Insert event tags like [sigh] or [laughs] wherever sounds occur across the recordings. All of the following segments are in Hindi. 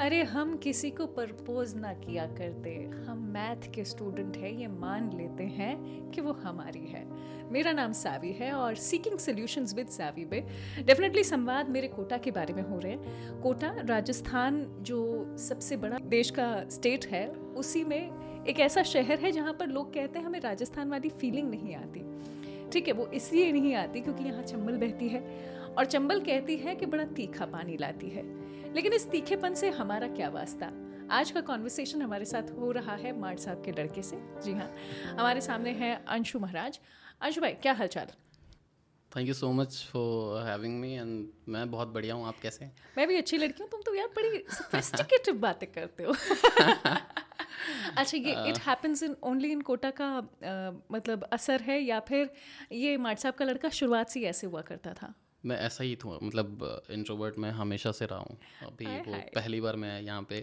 अरे, हम किसी को प्रपोज ना किया करते। हम मैथ के स्टूडेंट हैं, ये मान लेते हैं कि वो हमारी है। मेरा नाम सावी है और seeking solutions with Saavi be definitely संवाद मेरे कोटा के बारे में हो रहे हैं। कोटा, राजस्थान जो सबसे बड़ा देश का स्टेट है, उसी में एक ऐसा शहर है जहाँ पर लोग कहते हैं हमें राजस्थान वाली फीलिंग नहीं आती। ठीक है, वो इसलिए नहीं आती क्योंकि यहाँ चंबल बहती है और चंबल कहती है कि बड़ा तीखा पानी लाती है। लेकिन इस तीखेपन से हमारा क्या वास्ता? आज का कॉन्वर्सेशन हमारे साथ हो रहा है मार्ट साहब के लड़के से। जी हाँ हमारे सामने है अंशु महाराज। अंशु भाई क्या हाल चाल thank you so much for having me and मैं बहुत बढ़िबढ़िया हूँ आप कैसे मैं भी अच्छी लड़की हूँ तुम तो यार बड़ी सोफिस्टिकेटेड [laughs] बातें करते हो। [laughs] अच्छा ये it happens in only in Kota का uh, मतलब असर है या फिर ये मार्ट साहब का लड़का शुरुआत से ऐसे हुआ करता था? मैं ऐसा ही था मतलब इंट्रोवर्ट मैं हमेशा से रहा हूँ। अभी वो पहली बार मैं यहाँ पे।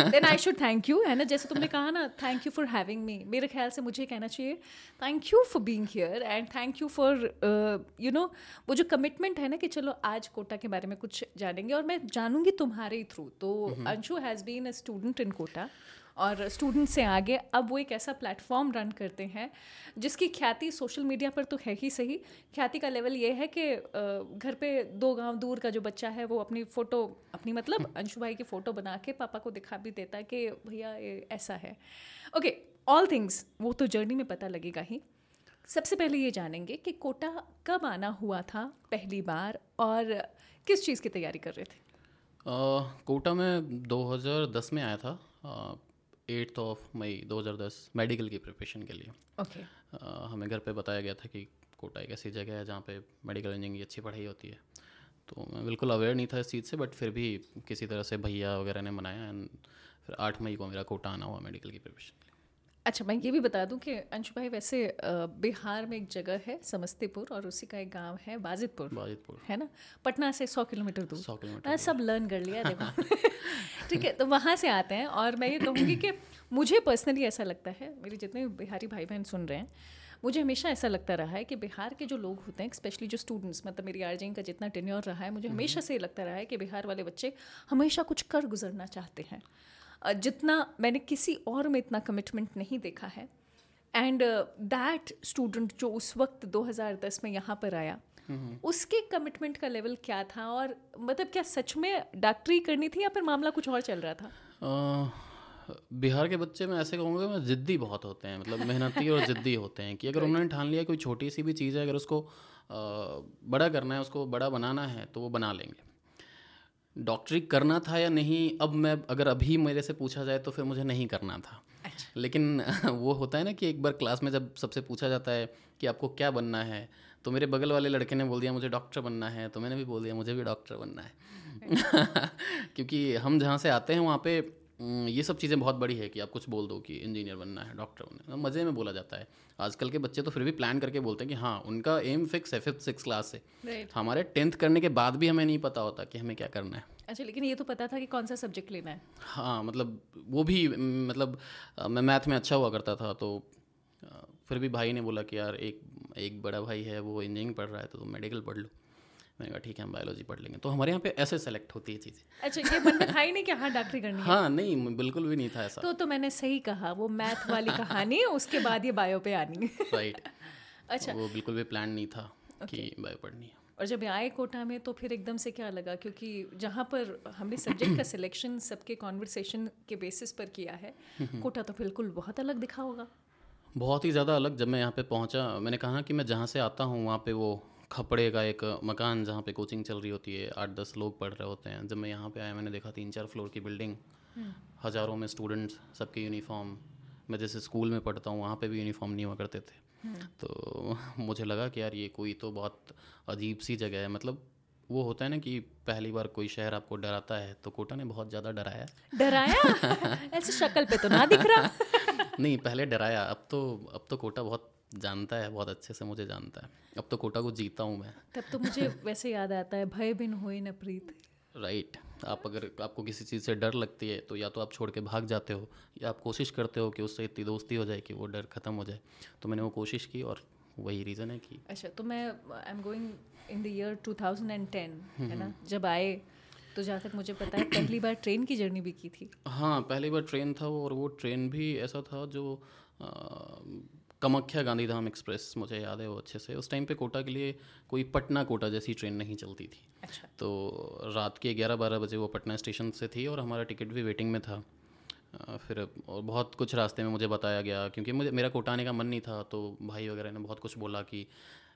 Then I should thank you है ना? जैसे तुमने कहा ना thank you for having me मेरे ख्याल से मुझे कहना चाहिए thank you for being here and thank you for you know वो जो कमिटमेंट है ना कि चलो आज कोटा के बारे में कुछ जानेंगे और मैं जानूँगी तुम्हारे ही थ्रू तो Anshu has been a student in Kota. और स्टूडेंट से आगे अब वो एक ऐसा प्लेटफॉर्म रन करते हैं जिसकी ख्याति सोशल मीडिया पर तो है ही सही। ख्याति का लेवल ये है कि घर पे दो गाँव दूर का जो बच्चा है वो अपनी फ़ोटो अपनी मतलब [laughs] अंशु भाई की फ़ोटो बना के पापा को दिखा भी देता है कि भैया ये ऐसा है। ओके ऑल थिंग्स वो तो जर्नी में पता लगेगा ही। सबसे पहले ये जानेंगे कि कोटा कब आना हुआ था पहली बार और किस चीज़ की तैयारी कर रहे थे? uh, कोटा में 2010 में आया था। एट्थ ऑफ़ मई 2010 मेडिकल की प्रिपरेशन के लिए। ओके। okay. uh, हमें घर पे बताया गया था कि कोटा एक ऐसी जगह है जहाँ पे मेडिकल इंजीनियरिंग की अच्छी पढ़ाई होती है। तो मैं बिल्कुल अवेयर नहीं था इस चीज़ से बट फिर भी किसी तरह से भैया वगैरह ने मनाया एंड फिर आठ मई को मेरा कोटा आना हुआ मेडिकल की प्रिपरेशन अच्छा मैं ये भी बता दूँ कि अंशु भाई वैसे बिहार में एक जगह है समस्तीपुर और उसी का एक गाँव है बाजितपुर बाजितपुर। है ना? पटना से सौ किलोमीटर दूर। सौ किलोमीटर सब लर्न कर लिया देखो। [laughs] ठीक है तो वहाँ से आते हैं और मैं ये कहूँगी कि मुझे पर्सनली ऐसा लगता है मेरे जितने बिहारी भाई बहन सुन रहे हैं मुझे हमेशा ऐसा लगता रहा है कि बिहार के जो लोग होते हैं स्पेशली जो स्टूडेंट्स मतलब मेरी आर्जिंग का जितना टेन्योर रहा है मुझे हमेशा से ये लगता रहा है कि बिहार वाले बच्चे हमेशा कुछ कर गुजरना चाहते हैं। जितना मैंने किसी और में इतना कमिटमेंट नहीं देखा है। एंड दैट स्टूडेंट जो उस वक्त 2010 में यहाँ पर आया उसके कमिटमेंट का लेवल क्या था? और मतलब क्या सच में डॉक्टरी करनी थी या फिर मामला कुछ और चल रहा था? बिहार के बच्चे मैं ऐसे कहूँगा मैं ज़िद्दी बहुत होते हैं मतलब मेहनती और ज़िद्दी होते हैं कि अगर उन्होंने ठान लिया कोई छोटी सी भी चीज़ है अगर उसको बड़ा करना है उसको बड़ा बनाना है तो वो बना लेंगे। डॉक्टरी करना था या नहीं अब मैं अगर अभी मेरे से पूछा जाए तो फिर मुझे नहीं करना था। अच्छा। लेकिन [laughs] वो होता है ना कि एक बार क्लास में जब सबसे पूछा जाता है कि आपको क्या बनना है तो मेरे बगल वाले लड़के ने बोल दिया मुझे डॉक्टर बनना है। तो मैंने भी बोल दिया मुझे भी डॉक्टर बनना है। [laughs] क्योंकि हम जहाँ से आते हैं वहाँ पे ये सब चीज़ें बहुत बड़ी है कि आप कुछ बोल दो कि इंजीनियर बनना है डॉक्टर बनना है। मज़े में बोला जाता है। आजकल के बच्चे तो फिर भी प्लान करके बोलते हैं कि हाँ उनका एम फिक्स है फिफ्थ सिक्स क्लास से। Right. हमारे टेंथ करने के बाद भी हमें नहीं पता होता कि हमें क्या करना है। अच्छा लेकिन ये तो पता था कि कौन सा सब्जेक्ट लेना है। हाँ मतलब वो भी मतलब मैं मैथ में अच्छा हुआ करता था तो फिर भी भाई ने बोला कि यार एक एक बड़ा भाई है वो इंजीनियरिंग पढ़ रहा है तो मेडिकल पढ़ लो। मैंने कहा ठीक है हम बायोलॉजी पढ़ लेंगे। तो हमारे यहाँ पे ऐसे सेलेक्ट होती है चीज़ें। अच्छा ये मन में था ही नहीं कि हाँ डॉक्टरी करनी है। हाँ नहीं बिल्कुल भी नहीं था ऐसा। तो तो मैंने सही कहा वो मैथ वाली कहानी उसके बाद ये बायो पे आनी। राइट अच्छा। वो बिल्कुल भी प्लान नहीं था कि बायो पढ़नी है। और जब आए कोटा में तो फिर एकदम से क्या लगा? क्योंकि जहाँ पर हमने सब्जेक्ट का सिलेक्शन सबके कॉन्वर्सेशन के बेसिस पर किया है कोटा तो बिल्कुल बहुत अलग दिखा होगा। बहुत ही ज़्यादा अलग जब मैं यहाँ पे पहुँचा मैंने कहा कि मैं जहाँ से आता हूँ वहाँ पे वो खपड़े का एक मकान जहाँ पे कोचिंग चल रही होती है आठ दस लोग पढ़ रहे होते हैं। जब मैं यहाँ पे आया मैंने देखा तीन चार फ्लोर की बिल्डिंग। हम्म। हज़ारों में स्टूडेंट्स सबके यूनिफॉर्म। मैं जैसे स्कूल में पढ़ता हूँ वहाँ पे भी यूनिफॉर्म नहीं हुआ करते थे। हम्म। तो [laughs] मुझे लगा कि यार ये कोई तो बहुत अजीब सी जगह है। मतलब वो होता है ना कि पहली बार कोई शहर आपको डराता है तो कोटा ने बहुत ज़्यादा डराया। डराया? [laughs] ऐसे शक्ल पे तो ना दिख रहा। [laughs] नहीं पहले डराया। अब तो अब तो कोटा बहुत जानता है बहुत अच्छे से मुझे जानता है। अब तो कोटा को जीता हूँ मैं। तब तो मुझे [laughs] वैसे याद आता है भय बिन हो न प्रीत। राइट आप अगर आपको किसी चीज़ से डर लगती है तो या तो आप छोड़ के भाग जाते हो या आप कोशिश करते हो कि उससे इतनी दोस्ती हो जाए कि वो डर ख़त्म हो जाए। तो मैंने वो कोशिश की और वही रीज़न है कि अच्छा तो मैं I am going in the year 2010 है ना? हम्म, हम्म। जब आए तो जहाँ तक मुझे पता है पहली बार ट्रेन की जर्नी भी की थी। हाँ पहली बार ट्रेन था और वो ट्रेन भी ऐसा था जो कामाख्या गांधीधाम एक्सप्रेस मुझे याद है वो अच्छे से। उस टाइम पे कोटा के लिए कोई पटना कोटा जैसी ट्रेन नहीं चलती थी। अच्छा। तो रात के ग्यारह बारह बजे वो पटना स्टेशन से थी और हमारा टिकट भी वेटिंग में था। फिर और बहुत कुछ रास्ते में मुझे बताया गया क्योंकि मुझे मेरा कोटा आने का मन नहीं था तो भाई वगैरह ने बहुत कुछ बोला कि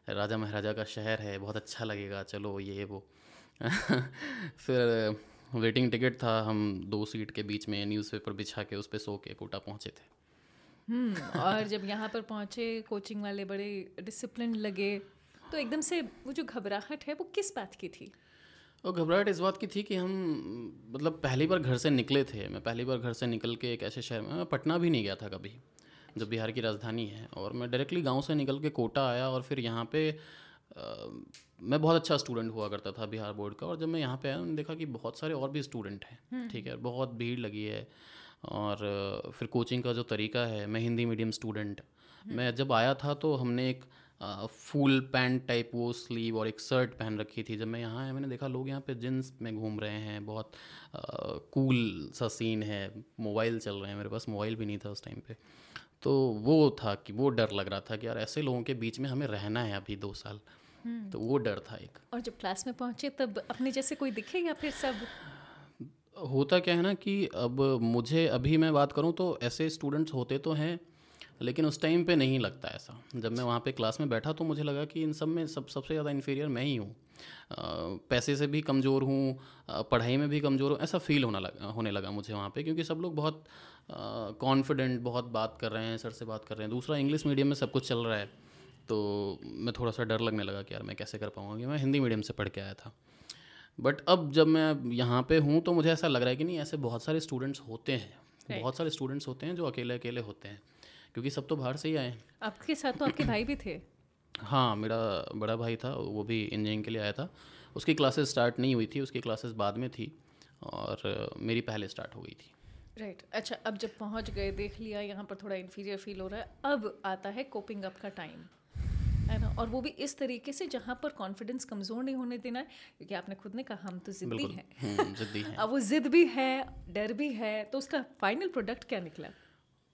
राजा महाराजा का शहर है बहुत अच्छा लगेगा चलो ये वो। [laughs] फिर वेटिंग टिकट था हम दो सीट के बीच में न्यूज़पेपर बिछा के उस पर सो के कोटा पहुँचे थे। और जब यहाँ पर पहुँचे कोचिंग वाले बड़े डिसिप्लिन लगे तो एकदम से वो जो घबराहट है वो किस बात की थी? और घबराहट इस बात की थी कि हम मतलब पहली बार घर से निकले थे। मैं पहली बार घर से निकल के एक ऐसे शहर में मैं पटना भी नहीं गया था कभी जो बिहार की राजधानी है। और मैं डायरेक्टली गाँव से निकल के कोटा आया और फिर यहाँ पे आ, मैं बहुत अच्छा स्टूडेंट हुआ करता था बिहार बोर्ड का। और जब मैं यहाँ पे आया मैंने देखा कि बहुत सारे और भी स्टूडेंट हैं ठीक है बहुत भीड़ लगी है। और फिर कोचिंग का जो तरीका है मैं हिंदी मीडियम स्टूडेंट मैं जब आया था तो हमने एक फुल पैंट टाइप वो स्लीव और एक शर्ट पहन रखी थी। जब मैं यहाँ आया मैंने देखा लोग यहाँ पे जींस में घूम रहे हैं बहुत कूल सा सीन है मोबाइल चल रहे हैं। मेरे पास मोबाइल भी नहीं था उस टाइम पे। तो वो था कि वो डर लग रहा था कि यार ऐसे लोगों के बीच में हमें रहना है अभी दो साल। तो वो डर था एक। और जब क्लास में पहुँचे तब अपने जैसे कोई दिखे या फिर सब? होता क्या है ना कि अब मुझे, अभी मैं बात करूँ तो ऐसे स्टूडेंट्स होते तो हैं, लेकिन उस टाइम पे नहीं लगता ऐसा। जब मैं वहाँ पे क्लास में बैठा तो मुझे लगा कि इन सब में सब, सबसे ज़्यादा इन्फीरियर मैं ही हूँ। पैसे से भी कमज़ोर हूँ पढ़ाई में भी कमज़ोर हूँ, ऐसा फील होना लगा, होने लगा मुझे वहाँ पे, क्योंकि सब लोग बहुत कॉन्फिडेंट बहुत बात कर रहे हैं, सर से बात कर रहे हैं। दूसरा इंग्लिश मीडियम में सब कुछ चल रहा है तो मैं थोड़ा सा डर लगने लगा कि यार मैं कैसे कर पाऊँगा मैं हिंदी मीडियम से पढ़ के आया था। बट अब जब मैं यहाँ पे हूँ तो मुझे ऐसा लग रहा है कि नहीं ऐसे बहुत सारे स्टूडेंट्स होते हैं। Right. बहुत सारे स्टूडेंट्स होते हैं जो अकेले अकेले होते हैं क्योंकि सब तो बाहर से ही आए हैं। आपके साथ तो आपके भाई भी थे। [coughs] हाँ मेरा बड़ा भाई था वो भी इंजीनियरिंग के लिए आया था। उसकी क्लासेस स्टार्ट नहीं हुई थी उसकी क्लासेस बाद में थी और मेरी पहले स्टार्ट हो गई थी। Right right. अच्छा अब जब पहुँच गए देख लिया यहाँ पर थोड़ा इन्फीरियर फील हो रहा है अब आता है कोपिंग अप का टाइम है ना? और वो भी इस तरीके से जहाँ पर कॉन्फिडेंस कमज़ोर नहीं होने देना है क्योंकि आपने खुद ने कहा हम तो जिद्दी हैं। हम्म, जिद्दी हैं। अब वो जिद भी है डर भी है तो उसका फाइनल प्रोडक्ट क्या निकला?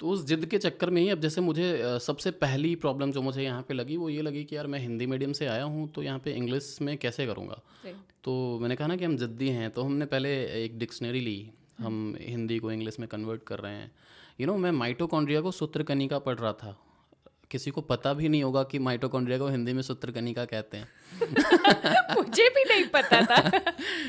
तो उस जिद के चक्कर में ही अब जैसे मुझे सबसे पहली प्रॉब्लम जो मुझे यहाँ पे लगी वो ये लगी कि यार मैं हिंदी मीडियम से आया हूँ तो यहाँ पे इंग्लिश में कैसे करूँगा? तो मैंने कहा ना कि हम जिद्दी हैं तो हमने पहले एक डिक्शनरी ली। हम हिंदी को इंग्लिश में कन्वर्ट कर रहे हैं। यू you नो know, मैं माइटोकॉन्ड्रिया को सूत्रकनिका पढ़ रहा था। किसी को पता भी नहीं होगा कि माइटोकॉन्ड्रिया को हिंदी में सूत्रकनिका कहते हैं। [laughs] मुझे भी नहीं पता था।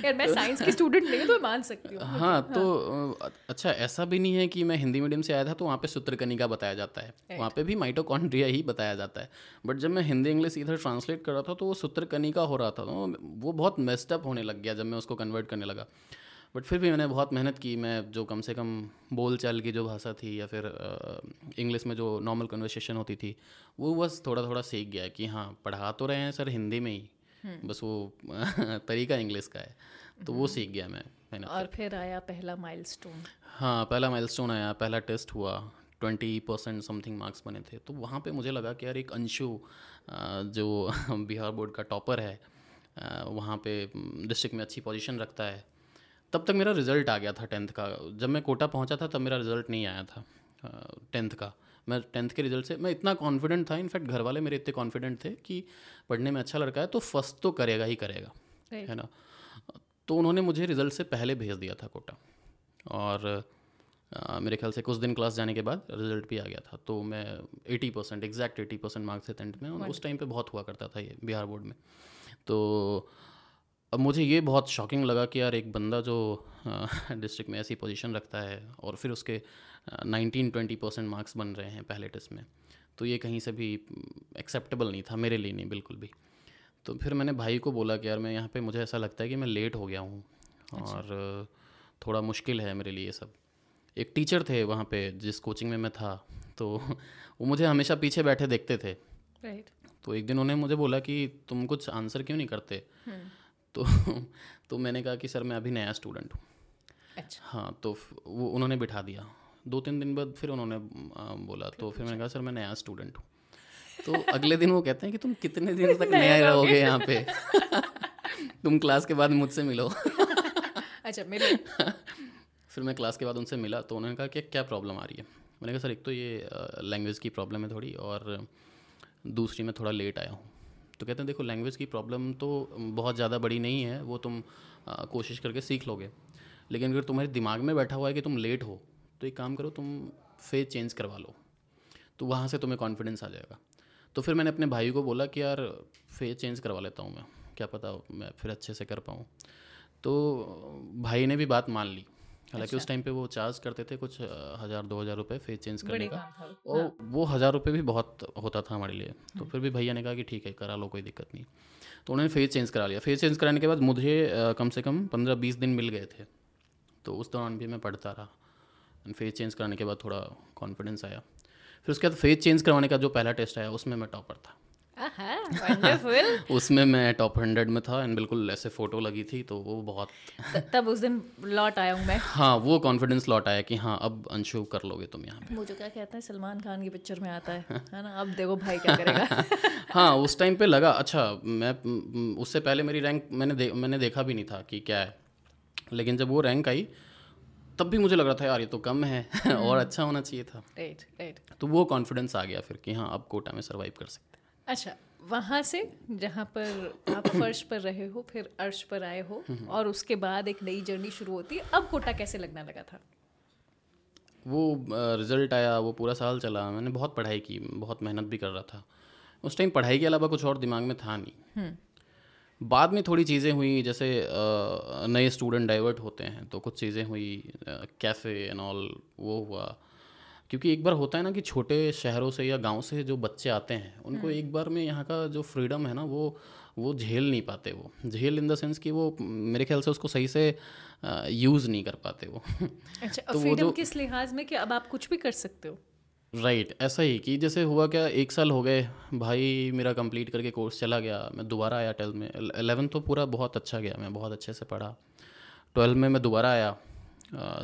यार मैं साइंस की स्टूडेंट नहीं हूँ तो मान सकती हूँ। हाँ, हाँ। तो अच्छा ऐसा भी नहीं है कि मैं हिंदी मीडियम से आया था तो वहाँ पे सूत्रकनिका बताया जाता है। वहाँ पे भी माइटोकॉन्ड्रिया ही बताया जाता है। बट जब मैं हिंदी इंग्लिश इधर ट्रांसलेट कर रहा था तो वो सूत्रकनिका हो रहा था तो वो बहुत मेस्टअप होने लग गया जब मैं उसको कन्वर्ट करने लगा। बट फिर भी मैंने बहुत मेहनत की। मैं जो कम से कम बोल चाल की जो भाषा थी या फिर इंग्लिश में जो नॉर्मल कन्वर्सेशन होती थी वो बस थोड़ा थोड़ा सीख गया कि हाँ पढ़ा तो रहे हैं सर हिंदी में ही। हम्म। बस वो [laughs] तरीका इंग्लिश का है। तो वो सीख गया मैं मैंने और फिर आया पहला माइलस्टोन हाँ पहला माइलस्टोन आया पहला टेस्ट हुआ। ट्वेंटी परसेंट समथिंग मार्क्स बने थे। तो वहाँ पे मुझे लगा कि यार एक अंशु जो [laughs] बिहार बोर्ड का टॉपर है वहाँ पे डिस्ट्रिक्ट में अच्छी पोजीशन रखता है। तब तक मेरा रिज़ल्ट आ गया था टेंथ का। जब मैं कोटा पहुँचा था तब मेरा रिज़ल्ट नहीं आया था टेंथ का। मैं टेंथ के रिज़ल्ट से मैं इतना कॉन्फिडेंट था इनफैक्ट घर वाले मेरे इतने कॉन्फिडेंट थे कि पढ़ने में अच्छा लड़का है तो फ़र्स्ट तो करेगा ही करेगा है ना? तो उन्होंने मुझे रिज़ल्ट से पहले भेज दिया था कोटा। और आ, मेरे ख्याल से कुछ दिन क्लास जाने के बाद रिज़ल्ट भी आ गया था। तो मैं eighty percent exact eighty percent marks थे टेंथ में। उस टाइम पे बहुत हुआ करता था ये बिहार बोर्ड में। तो अब मुझे ये बहुत शॉकिंग लगा कि यार एक बंदा जो डिस्ट्रिक्ट [laughs] में ऐसी पोजीशन रखता है और फिर उसके नाइनटीन ट्वेंटी परसेंट मार्क्स बन रहे हैं पहले टेस्ट में तो ये कहीं से भी एक्सेप्टेबल नहीं था मेरे लिए नहीं बिल्कुल भी। तो फिर मैंने भाई को बोला कि यार मैं यहाँ पे मुझे ऐसा लगता है कि मैं लेट हो गया हूँ अच्छा। और थोड़ा मुश्किल है मेरे लिए सब। एक टीचर थे वहाँ पे जिस कोचिंग में मैं था तो वो मुझे हमेशा पीछे बैठे देखते थे। तो एक दिन उन्हें मुझे बोला कि तुम कुछ आंसर क्यों नहीं करते? हम्म। तो तो मैंने कहा कि सर मैं अभी नया स्टूडेंट हूँ। अच्छा। हाँ तो वो उन्होंने बिठा दिया। दो तीन दिन बाद फिर उन्होंने बोला तो फिर मैंने कहा सर मैं नया स्टूडेंट हूँ। तो अगले दिन वो कहते हैं कि तुम कितने दिन तक नया रहोगे यहाँ पे? तुम क्लास के बाद मुझसे मिलो। अच्छा मिले। फिर मैं क्लास के बाद उनसे मिला तो उन्होंने कहा कि क्या प्रॉब्लम आ रही है? मैंने कहा सर एक तो ये लैंग्वेज की प्रॉब्लम है थोड़ी और दूसरी मैं थोड़ा लेट आया हूँ। तो कहते हैं देखो लैंग्वेज की प्रॉब्लम तो बहुत ज़्यादा बड़ी नहीं है वो तुम आ, कोशिश करके सीख लोगे। लेकिन अगर तुम्हारे दिमाग में बैठा हुआ है कि तुम लेट हो तो एक काम करो तुम फ़ेज़ चेंज करवा लो तो वहाँ से तुम्हें कॉन्फिडेंस आ जाएगा। तो फिर मैंने अपने भाई को बोला कि यार फ़ेज़ चेंज करवा लेता हूँ मैं क्या पता मैं फिर अच्छे से कर पाऊँ। तो भाई ने भी बात मान ली। हालाँकि उस टाइम अच्छा। पे वो चार्ज करते थे कुछ हज़ार दो हज़ार रुपये फेस चेंज करने का। और हाँ। वो हज़ार रुपये भी बहुत होता था हमारे लिए। तो हम्म। फिर भी भैया ने कहा कि ठीक है करा लो कोई दिक्कत नहीं। तो उन्होंने फेस चेंज करा लिया। फेस चेंज कराने के बाद मुझे कम से कम पंद्रह बीस दिन मिल गए थे। तो उस दौरान भी मैं पढ़ता रहा। फेस चेंज कराने के बाद थोड़ा कॉन्फिडेंस आया। फिर उसके बाद फेस चेंज करवाने का जो पहला टेस्ट आया उसमें मैं टॉपर था। [laughs] उसमें मैं टॉप हंड्रेड में था एंड बिल्कुल ऐसे फ़ोटो लगी थी तो वो बहुत तब उस दिन लौट आया हूँ मैं। हाँ वो कॉन्फिडेंस लौट आया कि हाँ अब अंशु कर लोगे तुम यहाँ पे। मुझे क्या कहता है सलमान खान की पिक्चर में आता है है ना? अब देखो भाई क्या करेगा। [laughs] हाँ उस टाइम पे लगा अच्छा मैं उससे पहले मेरी रैंक मैंने दे, मैंने देखा भी नहीं था कि क्या है। लेकिन जब वो रैंक आई तब भी मुझे लग रहा था यार ये तो कम है [laughs] और अच्छा होना चाहिए था। राइट राइट तो वो कॉन्फिडेंस आ गया फिर कि हाँ अब कोटा में सर्वाइव कर सकते अच्छा वहाँ से जहाँ पर आप [coughs] फर्श पर रहे हो फिर अर्श पर आए हो और उसके बाद एक नई जर्नी शुरू होती है। अब कोटा कैसे लगना लगा था? वो रिज़ल्ट आया वो पूरा साल चला। मैंने बहुत पढ़ाई की बहुत मेहनत भी कर रहा था। उस टाइम पढ़ाई के अलावा कुछ और दिमाग में था नहीं। हम्म। बाद में थोड़ी चीज़ें हुई जैसे नए स्टूडेंट डाइवर्ट होते हैं तो कुछ चीज़ें हुई कैफ़े एंड ऑल वो हुआ। क्योंकि एक बार होता है ना कि छोटे शहरों से या गाँव से जो बच्चे आते हैं उनको एक बार में यहाँ का जो फ्रीडम है ना वो वो झेल नहीं पाते वो। झेल इन द सेंस कि वो मेरे ख्याल से उसको सही से यूज़ नहीं कर पाते वो। [laughs] अच्छा तो फ्रीडम किस लिहाज में कि अब आप कुछ भी कर सकते हो? राइट right, ऐसा ही कि जैसे हुआ क्या एक साल हो गए भाई मेरा कंप्लीट करके कोर्स चला गया मैं दोबारा आया ट्वेल्थ में एलेवन तो पूरा बहुत अच्छा गया मैं बहुत अच्छे से पढ़ा। ट्वेल्थ में मैं दोबारा आया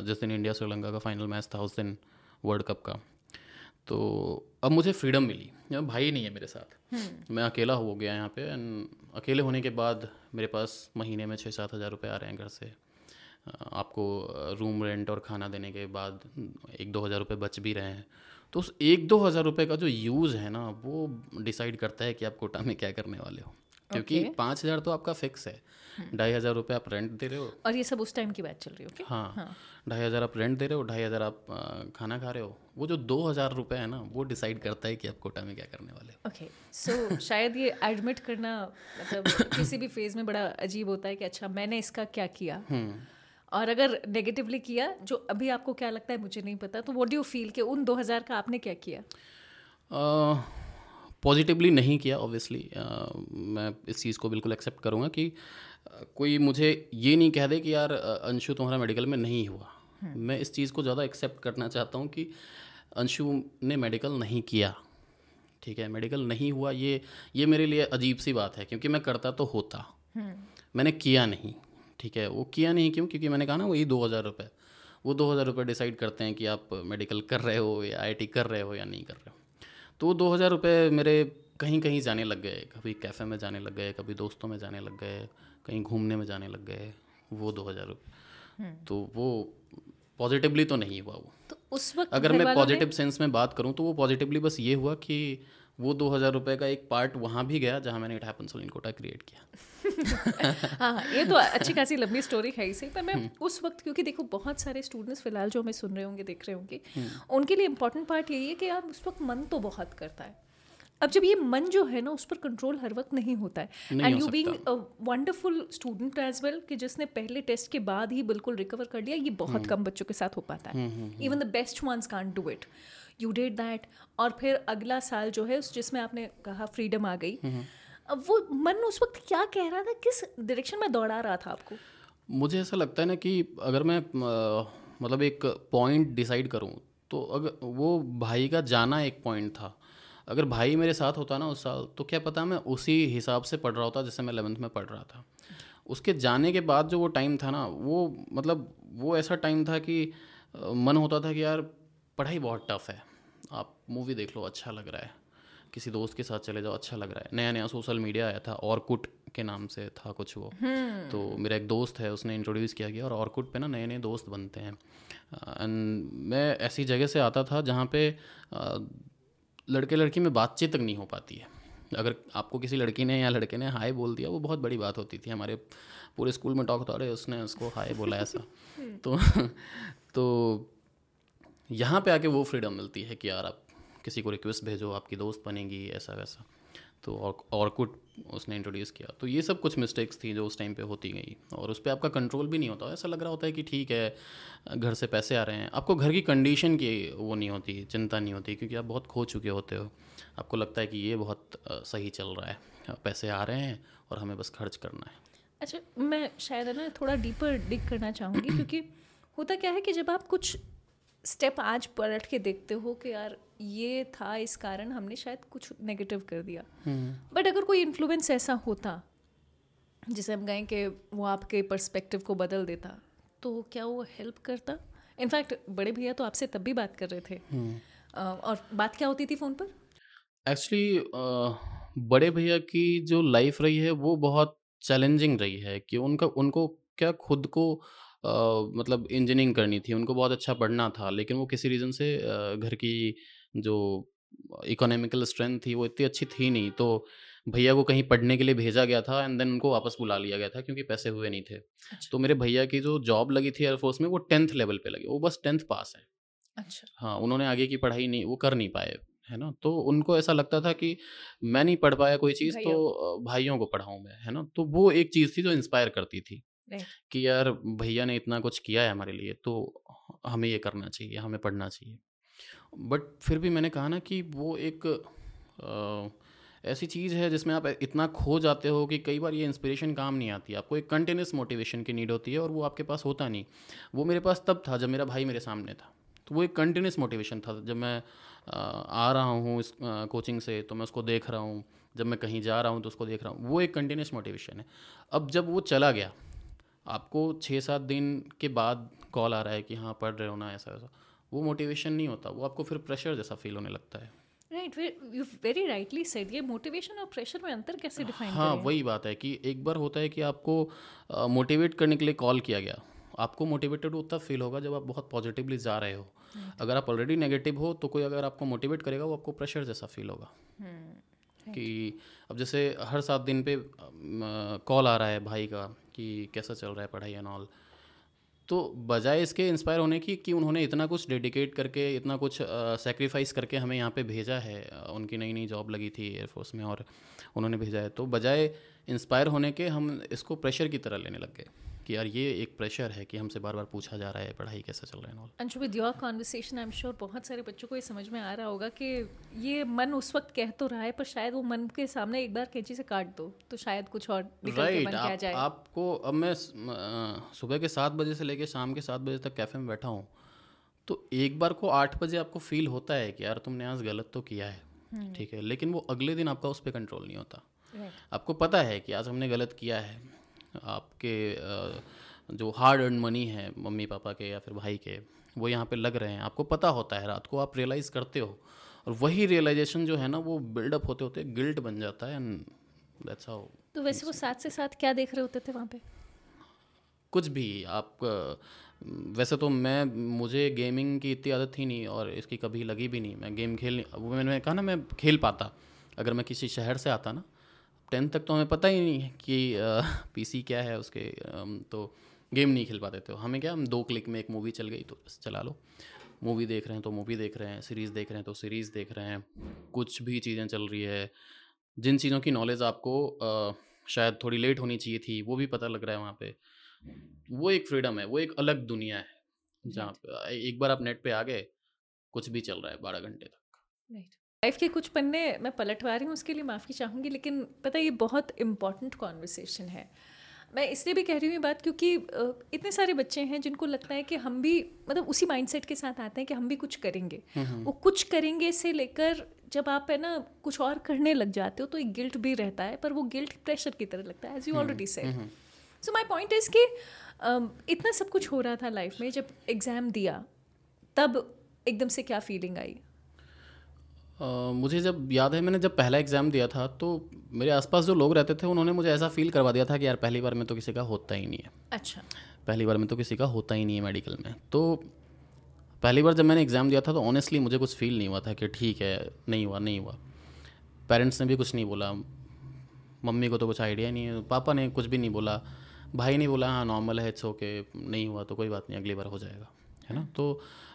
जिस दिन इंडिया श्रीलंका का फाइनल मैच था उस दिन। वर्ल्ड कप का। तो अब मुझे फ्रीडम मिली। भाई नहीं है मेरे साथ। हम्म। मैं अकेला हो गया यहाँ पे एंड अकेले होने के बाद मेरे पास महीने में छः सात हज़ार रुपये आ रहे हैं घर से। आपको रूम रेंट और खाना देने के बाद एक दो हज़ार रुपये बच भी रहे हैं। तो उस एक दो हज़ार रुपये का जो यूज़ है ना वो डिसाइड करता है कि आप कोटा में क्या करने वाले हो। क्योंकि okay. पाँच हज़ार तो आपका फिक्स है। हम्म। ढाई हज़ार रुपये आप रेंट दे रहे हो। और ये सब उस टाइम की बात चल रही हो हाँ, हाँ। ढाई हज़ार आप रेंट दे रहे हो ढाई हज़ार आप खाना खा रहे हो। वो जो दो हज़ार रुपये है ना वो डिसाइड करता है कि आप कोटा में क्या करने वाले हो। ओके सो [laughs] शायद ये एडमिट करना मतलब किसी भी फ़ेज़ में बड़ा अजीब होता है कि अच्छा मैंने इसका क्या किया? हम्म। और अगर नेगेटिवली किया जो अभी आपको क्या लगता है मुझे नहीं पता तो वॉट डू यू फील कि उन दो हज़ार का आपने क्या किया? पॉजिटिवली नहीं किया ऑब्वियसली मैं इस चीज़ को बिल्कुल एक्सेप्ट करूँगा कि कोई मुझे ये नहीं कह दे कि यार अंशु तुम्हारा मेडिकल में नहीं हुआ। हम्म। मैं इस चीज़ को ज़्यादा एक्सेप्ट करना चाहता हूँ कि अंशु ने मेडिकल नहीं किया। ठीक है? मेडिकल नहीं हुआ ये ये मेरे लिए अजीब सी बात है क्योंकि मैं करता तो होता। हम्म। मैंने किया नहीं। ठीक है? वो किया नहीं क्यों? क्योंकि मैंने कहा ना वही दो हज़ार रुपये वो दो हज़ार रुपये डिसाइड करते हैं कि आप मेडिकल कर रहे हो या आई कर रहे हो या नहीं कर रहे हो। तो दो हज़ार रुपये मेरे कहीं कहीं जाने लग गए। कभी कैफ़े में जाने लग गए कभी दोस्तों में जाने लग गए कहीं घूमने में जाने लग गए वो दो हज़ार रुपये हम्म। तो वो पॉजिटिवली तो नहीं हुआ वो। तो उस वक्त अगर मैं पॉजिटिव सेंस में बात करूँ तो वो पॉजिटिवली बस ये हुआ कि वो दो हज़ार रुपये का एक पार्ट वहाँ भी गया जहाँ मैंने it happen only in Kota create किया। [laughs] हाँ, हाँ ये तो अच्छी खासी लंबी स्टोरी है सही पर मैं हम्म। उस वक्त क्योंकि देखो बहुत सारे स्टूडेंट्स फ़िलहाल जो हमें सुन रहे होंगे देख रहे होंगे हम्म। उनके लिए इंपॉर्टेंट पार्ट यही है कि यार उस वक्त मन तो बहुत करता है। अब जब ये मन जो है ना उस पर कंट्रोल हर वक्त नहीं होता है। And you being a wonderful student as well कि जिसने पहले टेस्ट के बाद ही बिल्कुल रिकवर कर लिया ये बहुत हम्म। कम बच्चों के साथ हो पाता है। Even the best ones can't do it you did that और फिर अगला साल जो है उस जिसमें आपने कहा फ्रीडम आ गई। अब वो मन उस वक्त क्या कह रहा था? किस डायरेक्शन में दौड़ा रहा था आपको? मुझे ऐसा लगता है ना कि अगर मैं आ, मतलब एक पॉइंट डिसाइड करूँ तो अगर वो भाई का जाना एक पॉइंट था। अगर भाई मेरे साथ होता ना उस साल तो क्या पता मैं उसी हिसाब से पढ़ रहा होता जैसे मैं एलेवंथ में पढ़ रहा था। उसके जाने के बाद जो वो टाइम था ना वो मतलब वो ऐसा टाइम था कि मन होता था कि यार पढ़ाई बहुत टफ है। आप मूवी देख लो अच्छा लग रहा है। किसी दोस्त के साथ चले जाओ अच्छा लग रहा है। नया नया सोशल मीडिया आया था और कुट के नाम से था कुछ वो। तो मेरा एक दोस्त है उसने इंट्रोड्यूस किया गया और ऑर्कुड पे ना नए नए दोस्त बनते हैं। एंड मैं ऐसी जगह से आता था जहाँ पे लड़के लड़की में बातचीत तक नहीं हो पाती है। अगर आपको किसी लड़की ने या लड़के ने हाय बोल दिया वो बहुत बड़ी बात होती थी। हमारे पूरे स्कूल में टॉक रहे उसने उसको हाय बोला ऐसा। [laughs] तो तो यहाँ पे आके वो फ्रीडम मिलती है कि यार आप किसी को रिक्वेस्ट भेजो, आपकी दोस्त बनेगी, ऐसा वैसा। तो और ऑर्कुड उसने इंट्रोड्यूस किया। तो ये सब कुछ मिस्टेक्स थी जो उस टाइम पे होती गई। और उस पर आपका कंट्रोल भी नहीं होता। ऐसा लग रहा होता है कि ठीक है, घर से पैसे आ रहे हैं। आपको घर की कंडीशन की वो नहीं होती, चिंता नहीं होती, क्योंकि आप बहुत खो चुके होते हो। आपको लगता है कि ये बहुत सही चल रहा है। पैसे आ रहे हैं और हमें बस खर्च करना है। अच्छा मैं शायद ना थोड़ा डीपर डिग करना चाहूँगी, क्योंकि होता क्या है कि जब आप कुछ स्टेप आज पलट के देखते हो कि यार ये था इस कारण हमने शायद कुछ नेगेटिव कर दिया बट हम्म। अगर कोई इन्फ्लुएंस ऐसा होता जिसे हम कहें कि वो आपके पर्सपेक्टिव को बदल देता तो क्या वो हेल्प करता इनफैक्ट बड़े भैया तो आपसे तब भी बात कर रहे थे हम्म। और बात क्या होती थी फ़ोन पर एक्चुअली बड़े भैया की जो लाइफ रही है वो बहुत चैलेंजिंग रही है कि उनका उनको क्या खुद को मतलब इंजीनियरिंग करनी थी उनको बहुत अच्छा पढ़ना था लेकिन वो किसी रीज़न से घर की जो इकोनॉमिकल स्ट्रेंथ थी वो इतनी अच्छी थी नहीं तो भैया को कहीं पढ़ने के लिए भेजा गया था एंड देन उनको वापस बुला लिया गया था क्योंकि पैसे हुए नहीं थे। अच्छा। तो मेरे भैया की जो जॉब लगी थी एयरफोर्स में वो टेंथ लेवल पे लगी वो बस टेंथ पास है। अच्छा। हाँ उन्होंने आगे की पढ़ाई नहीं वो कर नहीं पाए है ना? तो उनको ऐसा लगता था कि मैं नहीं पढ़ पाया कोई चीज़ तो भाइयों को पढ़ाऊँ मैं है ना? तो वो एक चीज़ थी जो इंस्पायर करती थी। कि यार भैया ने इतना कुछ किया है हमारे लिए तो हमें ये करना चाहिए हमें पढ़ना चाहिए। बट फिर भी मैंने कहा ना कि वो एक आ, ऐसी चीज़ है जिसमें आप इतना खो जाते हो कि कई बार ये इंस्पिरेशन काम नहीं आती। आपको एक कंटिन्यूस मोटिवेशन की नीड होती है और वो आपके पास होता नहीं। वो मेरे पास तब था जब मेरा भाई मेरे सामने था। तो वो एक कंटिन्यूस मोटिवेशन था जब मैं आ रहा हूँ इस कोचिंग से तो मैं उसको देख रहा हूँ। जब मैं कहीं जा रहा हूँ तो उसको देख रहा हूँ। वो एक कंटिन्यूस मोटिवेशन है। अब जब वो चला गया आपको छः सात दिन के बाद कॉल आ रहा है कि हाँ पढ़ रहे हो ना ऐसा ऐसा। वो मोटिवेशन नहीं होता वो आपको फिर प्रेशर जैसा फील होने लगता है। Right you very rightly said ये मोटिवेशन और प्रेशर में अंतर कैसे डिफाइन हाँ वही बात है कि एक बार होता है कि आपको मोटिवेट करने के लिए कॉल किया गया। आपको मोटिवेटेड उतना फील होगा जब आप बहुत पॉजिटिवली जा रहे हो। अगर आप ऑलरेडी नेगेटिव हो तो कोई अगर आपको मोटिवेट करेगा वो आपको प्रेशर जैसा फील होगा। हम्म, कि अब जैसे हर सात दिन पे कॉल आ रहा है भाई का कि कैसा चल रहा है पढ़ाई एंड ऑल। तो बजाय इसके इंस्पायर होने की कि उन्होंने इतना कुछ डेडिकेट करके इतना कुछ सेक्रीफाइस करके हमें यहाँ पे भेजा है उनकी नई नई जॉब लगी थी एयरफोर्स में और उन्होंने भेजा है। तो बजाय इंस्पायर होने के हम इसको प्रेशर की तरह लेने लग गए। कि यार ये एक प्रेशर है कि हमसे बार बार पूछा जा रहा है पढ़ाई कैसे चल रहा है Anshu with your conversation I am sure बहुत सारे बच्चों को ये समझ में आ रहा होगा कि ये मन उस वक्त कह तो रहा है पर शायद वो मन के सामने एक बार कैंची से काट दो तो शायद कुछ और राइट आप, जाए। आपको अब मैं सुबह के सात बजे से लेकर शाम के सात बजे तक कैफ़े में बैठा हूँ तो एक बार को आठ बजे आपको फील होता है कि यार तुमने आज गलत तो किया है हम्म। ठीक है लेकिन वो अगले दिन आपका उस पर कंट्रोल नहीं होता। आपको पता है कि आज हमने गलत किया है आपके जो हार्ड अर्न मनी है मम्मी पापा के या फिर भाई के वो यहाँ पे लग रहे हैं। आपको पता होता है रात को आप रियलाइज़ करते हो और वही रियलाइजेशन जो है ना वो बिल्डअप होते होते गिल्ट बन जाता है एंड दैट्स हाउ तो वैसे वो साथ से साथ क्या देख रहे होते थे वहाँ पे? कुछ भी आप वैसे तो मैं मुझे गेमिंग की इतनी आदत थी नहीं और इसकी कभी लगी भी नहीं। मैं गेम खेल वो मैंने कहा ना मैं खेल पाता। अगर मैं किसी शहर से आता ना टेंथ तक तो हमें पता ही नहीं है कि पीसी क्या है उसके तो गेम नहीं खेल पाते थे। हमें क्या हम दो क्लिक में एक मूवी चल गई तो बस चला लो। मूवी देख रहे हैं तो मूवी देख रहे हैं सीरीज़ देख रहे हैं तो सीरीज़ देख रहे हैं कुछ भी चीज़ें चल रही है। जिन चीज़ों की नॉलेज आपको आ, शायद थोड़ी लेट होनी चाहिए थी वो भी पता लग रहा है वहाँ पे। वो एक फ्रीडम है वो एक अलग दुनिया है जहाँ पे एक बार आप नेट पे आ गए कुछ भी चल रहा है बारह घंटे तक। लाइफ के कुछ पन्ने मैं पलटवा रही हूँ उसके लिए माफ़ी चाहूँगी लेकिन पता ये बहुत इंपॉर्टेंट कॉन्वर्सेशन है। मैं इसलिए भी कह रही हूँ ये बात क्योंकि इतने सारे बच्चे हैं जिनको लगता है कि हम भी मतलब उसी माइंडसेट के साथ आते हैं कि हम भी कुछ करेंगे। हम्म, हम्म। वो कुछ करेंगे से लेकर जब आप है ना कुछ और करने लग जाते हो तो एक गिल्ट भी रहता है पर वो गिल्ट प्रेशर की तरह लगता है as you already said so my point is कि इतना सब कुछ हो रहा था लाइफ में जब एग्ज़ाम दिया तब एकदम से क्या फीलिंग आई? मुझे जब याद है मैंने जब पहला एग्ज़ाम दिया था तो मेरे आसपास जो लोग रहते थे उन्होंने मुझे ऐसा फील करवा दिया था कि यार पहली बार में तो किसी का होता ही नहीं है। अच्छा। पहली बार में तो किसी का होता ही नहीं है मेडिकल में। तो पहली बार जब मैंने एग्ज़ाम दिया था तो ऑनेस्टली मुझे कुछ फील नहीं हुआ था कि ठीक है नहीं हुआ नहीं हुआ। पेरेंट्स ने भी कुछ नहीं बोला। मम्मी को तो कुछ आइडिया नहीं है। पापा ने कुछ भी नहीं बोला। भाई ने बोला हाँ नॉर्मल है इट्स ओके नहीं हुआ तो कोई बात नहीं अगली बार हो जाएगा। है ना? तो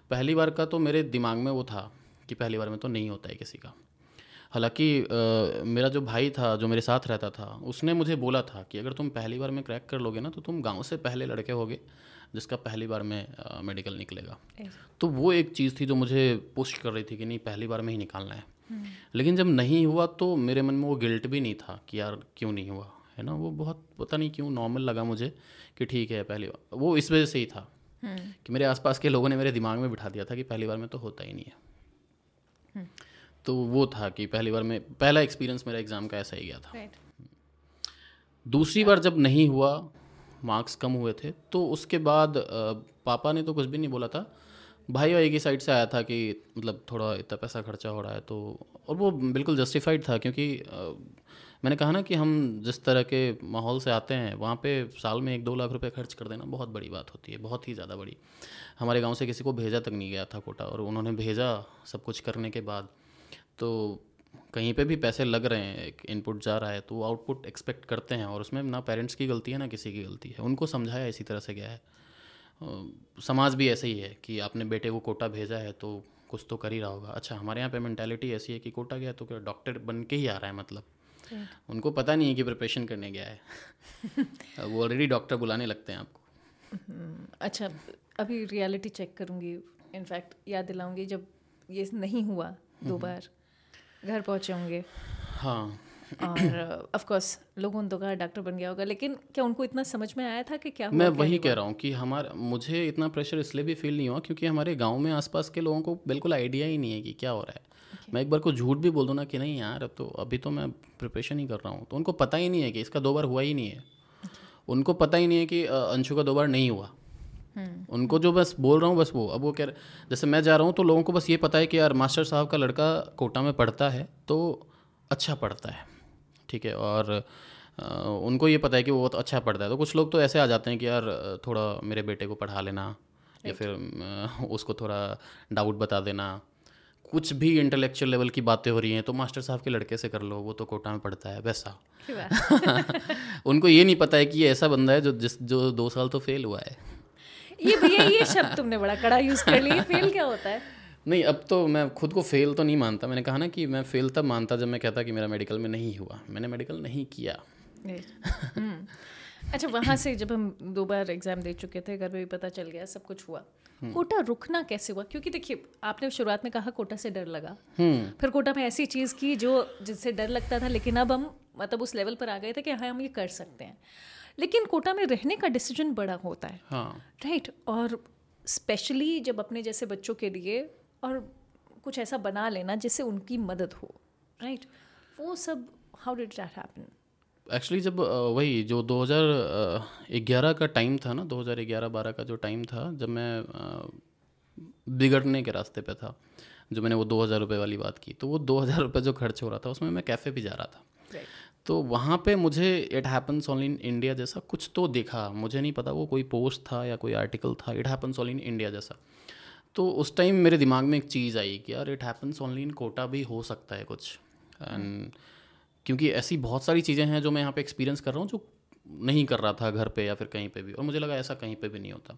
पहली बार का तो मेरे दिमाग में वो था। कि पहली बार में तो नहीं होता है किसी का हालाँकि मेरा जो भाई था जो मेरे साथ रहता था उसने मुझे बोला था कि अगर तुम पहली बार में क्रैक कर लोगे ना तो तुम गाँव से पहले लड़के होगे जिसका पहली बार में मेडिकल निकलेगा तो वो एक चीज़ थी जो मुझे पुश कर रही थी कि नहीं पहली बार में ही निकालना है हम्म। लेकिन जब नहीं हुआ तो मेरे मन में वो गिल्ट भी नहीं था कि यार क्यों नहीं हुआ है ना वो बहुत पता नहीं क्यों नॉर्मल लगा मुझे कि ठीक है पहली बार वो इस वजह से ही था हम्म। कि मेरे आसपास के लोगों ने मेरे दिमाग में बिठा दिया था कि पहली बार में तो होता ही नहीं है। तो वो था कि पहली बार में पहला एक्सपीरियंस मेरा एग्ज़ाम का ऐसा ही गया था। दूसरी बार जब नहीं हुआ मार्क्स कम हुए थे तो उसके बाद पापा ने तो कुछ भी नहीं बोला था। भाई भाई की साइड से आया था कि मतलब थोड़ा इतना पैसा खर्चा हो रहा है तो और वो बिल्कुल जस्टिफाइड था क्योंकि मैंने कहा ना कि हम जिस तरह के माहौल से आते हैं, वहाँ पे साल में एक दो लाख रुपए खर्च कर देना बहुत बड़ी बात होती है, बहुत ही ज़्यादा बड़ी। हमारे गाँव से किसी को भेजा तक नहीं गया था कोटा और उन्होंने भेजा सब कुछ करने के बाद। तो कहीं पे भी पैसे लग रहे हैं, एक इनपुट जा रहा है तो वो आउटपुट एक्सपेक्ट करते हैं और उसमें ना पेरेंट्स की गलती है, ना किसी की गलती है। उनको समझाया इसी तरह से गया है। समाज भी ऐसे ही है कि आपने बेटे को कोटा भेजा है तो कुछ तो कर ही रहा होगा। अच्छा हमारे यहाँ पे मैंटेलिटी ऐसी है कि कोटा गया तो क्या डॉक्टर बन के ही आ रहा है मतलब? उनको पता नहीं है कि प्रिपरेशन करने गया है। [laughs] वो ऑलरेडी डॉक्टर बुलाने लगते हैं आपको। हम्म, अच्छा अभी रियलिटी चेक करूँगी। इनफैक्ट याद दिलाऊँगी जब ये नहीं हुआ दो हम्म। बार घर पहुँचे होंगे। हाँ। और ऑफ़ कोर्स लोगों ने तो कहा डॉक्टर बन गया होगा लेकिन क्या उनको इतना समझ में आया था कि क्या मैं वही कह रहा हूँ कि हमारा मुझे इतना प्रेशर इसलिए भी फील नहीं हुआ क्योंकि हमारे गाँव में आसपास के लोगों को बिल्कुल आइडिया ही नहीं है कि क्या हो रहा है. मैं एक बार को झूठ भी बोल दूँ ना कि नहीं यार अब तो अभी तो मैं प्रिपरेशन ही कर रहा हूँ। तो उनको पता ही नहीं है कि इसका दो बार हुआ ही नहीं है। उनको पता ही नहीं है कि अंशु का दो बार नहीं हुआ। हम्म। उनको जो बस बोल रहा हूँ बस वो। अब वो कह रहे जैसे मैं जा रहा हूँ तो लोगों को बस ये पता है कि यार मास्टर साहब का लड़का कोटा में पढ़ता है तो अच्छा पढ़ता है। ठीक है और उनको ये पता है कि वो बहुत अच्छा पढ़ता है। तो कुछ लोग तो ऐसे आ जाते हैं कि यार थोड़ा मेरे बेटे को पढ़ा लेना या फिर उसको थोड़ा डाउट बता देना। कुछ भी इंटेलेक्चुअल लेवल की बातें हो रही हैं तो मास्टर साहब के लड़के से कर लो वो तो कोटा में पढ़ता है वैसा। [laughs] उनको ये नहीं पता है कि ये ऐसा बंदा है जो जिस जो दो साल तो फेल हुआ है। ये भैया ये शब्द [laughs] तुमने बड़ा कड़ा यूज़ कर लिया फेल क्या होता है? नहीं अब तो मैं खुद को फेल तो नहीं मानता। मैंने कहा ना कि मैं फेल तब मानता जब मैं कहता कि मेरा मेडिकल में नहीं हुआ। मैंने मेडिकल नहीं किया। हम्म। अच्छा वहाँ से जब हम दो बार एग्ज़ाम दे चुके थे घर में भी पता चल गया सब कुछ हुआ। कोटा रुकना कैसे हुआ? क्योंकि देखिए आपने शुरुआत में कहा कोटा से डर लगा। हम्म। फिर कोटा में ऐसी चीज़ की जो जिससे डर लगता था लेकिन अब हम मतलब उस लेवल पर आ गए थे कि हाँ हम ये कर सकते हैं। लेकिन कोटा में रहने का डिसीज़न बड़ा होता है। हाँ। राइट और स्पेशली जब अपने जैसे बच्चों के लिए और कुछ ऐसा बना लेना जिससे उनकी मदद हो। Right right? वो सब how did that happen actually जब वही जो 2011 का टाइम था ना 2011-12 का जो टाइम था जब मैं बिगड़ने के रास्ते पे था जो मैंने वो दो हज़ार रुपये वाली बात की तो वो दो हज़ार रुपये जो खर्च हो रहा था उसमें मैं कैफ़े भी जा रहा था। Right. तो वहाँ पे मुझे it happens all in India जैसा कुछ तो देखा मुझे नहीं पता वो कोई पोस्ट था या कोई आर्टिकल था it happens all in India जैसा। तो उस टाइम मेरे दिमाग में एक चीज़ आई कि यार it happens only in Kota भी हो सकता है कुछ। एंड क्योंकि ऐसी बहुत सारी चीज़ें हैं जो मैं यहाँ पे एक्सपीरियंस कर रहा हूँ जो नहीं कर रहा था घर पे या फिर कहीं पे भी। और मुझे लगा ऐसा कहीं पे भी नहीं होता।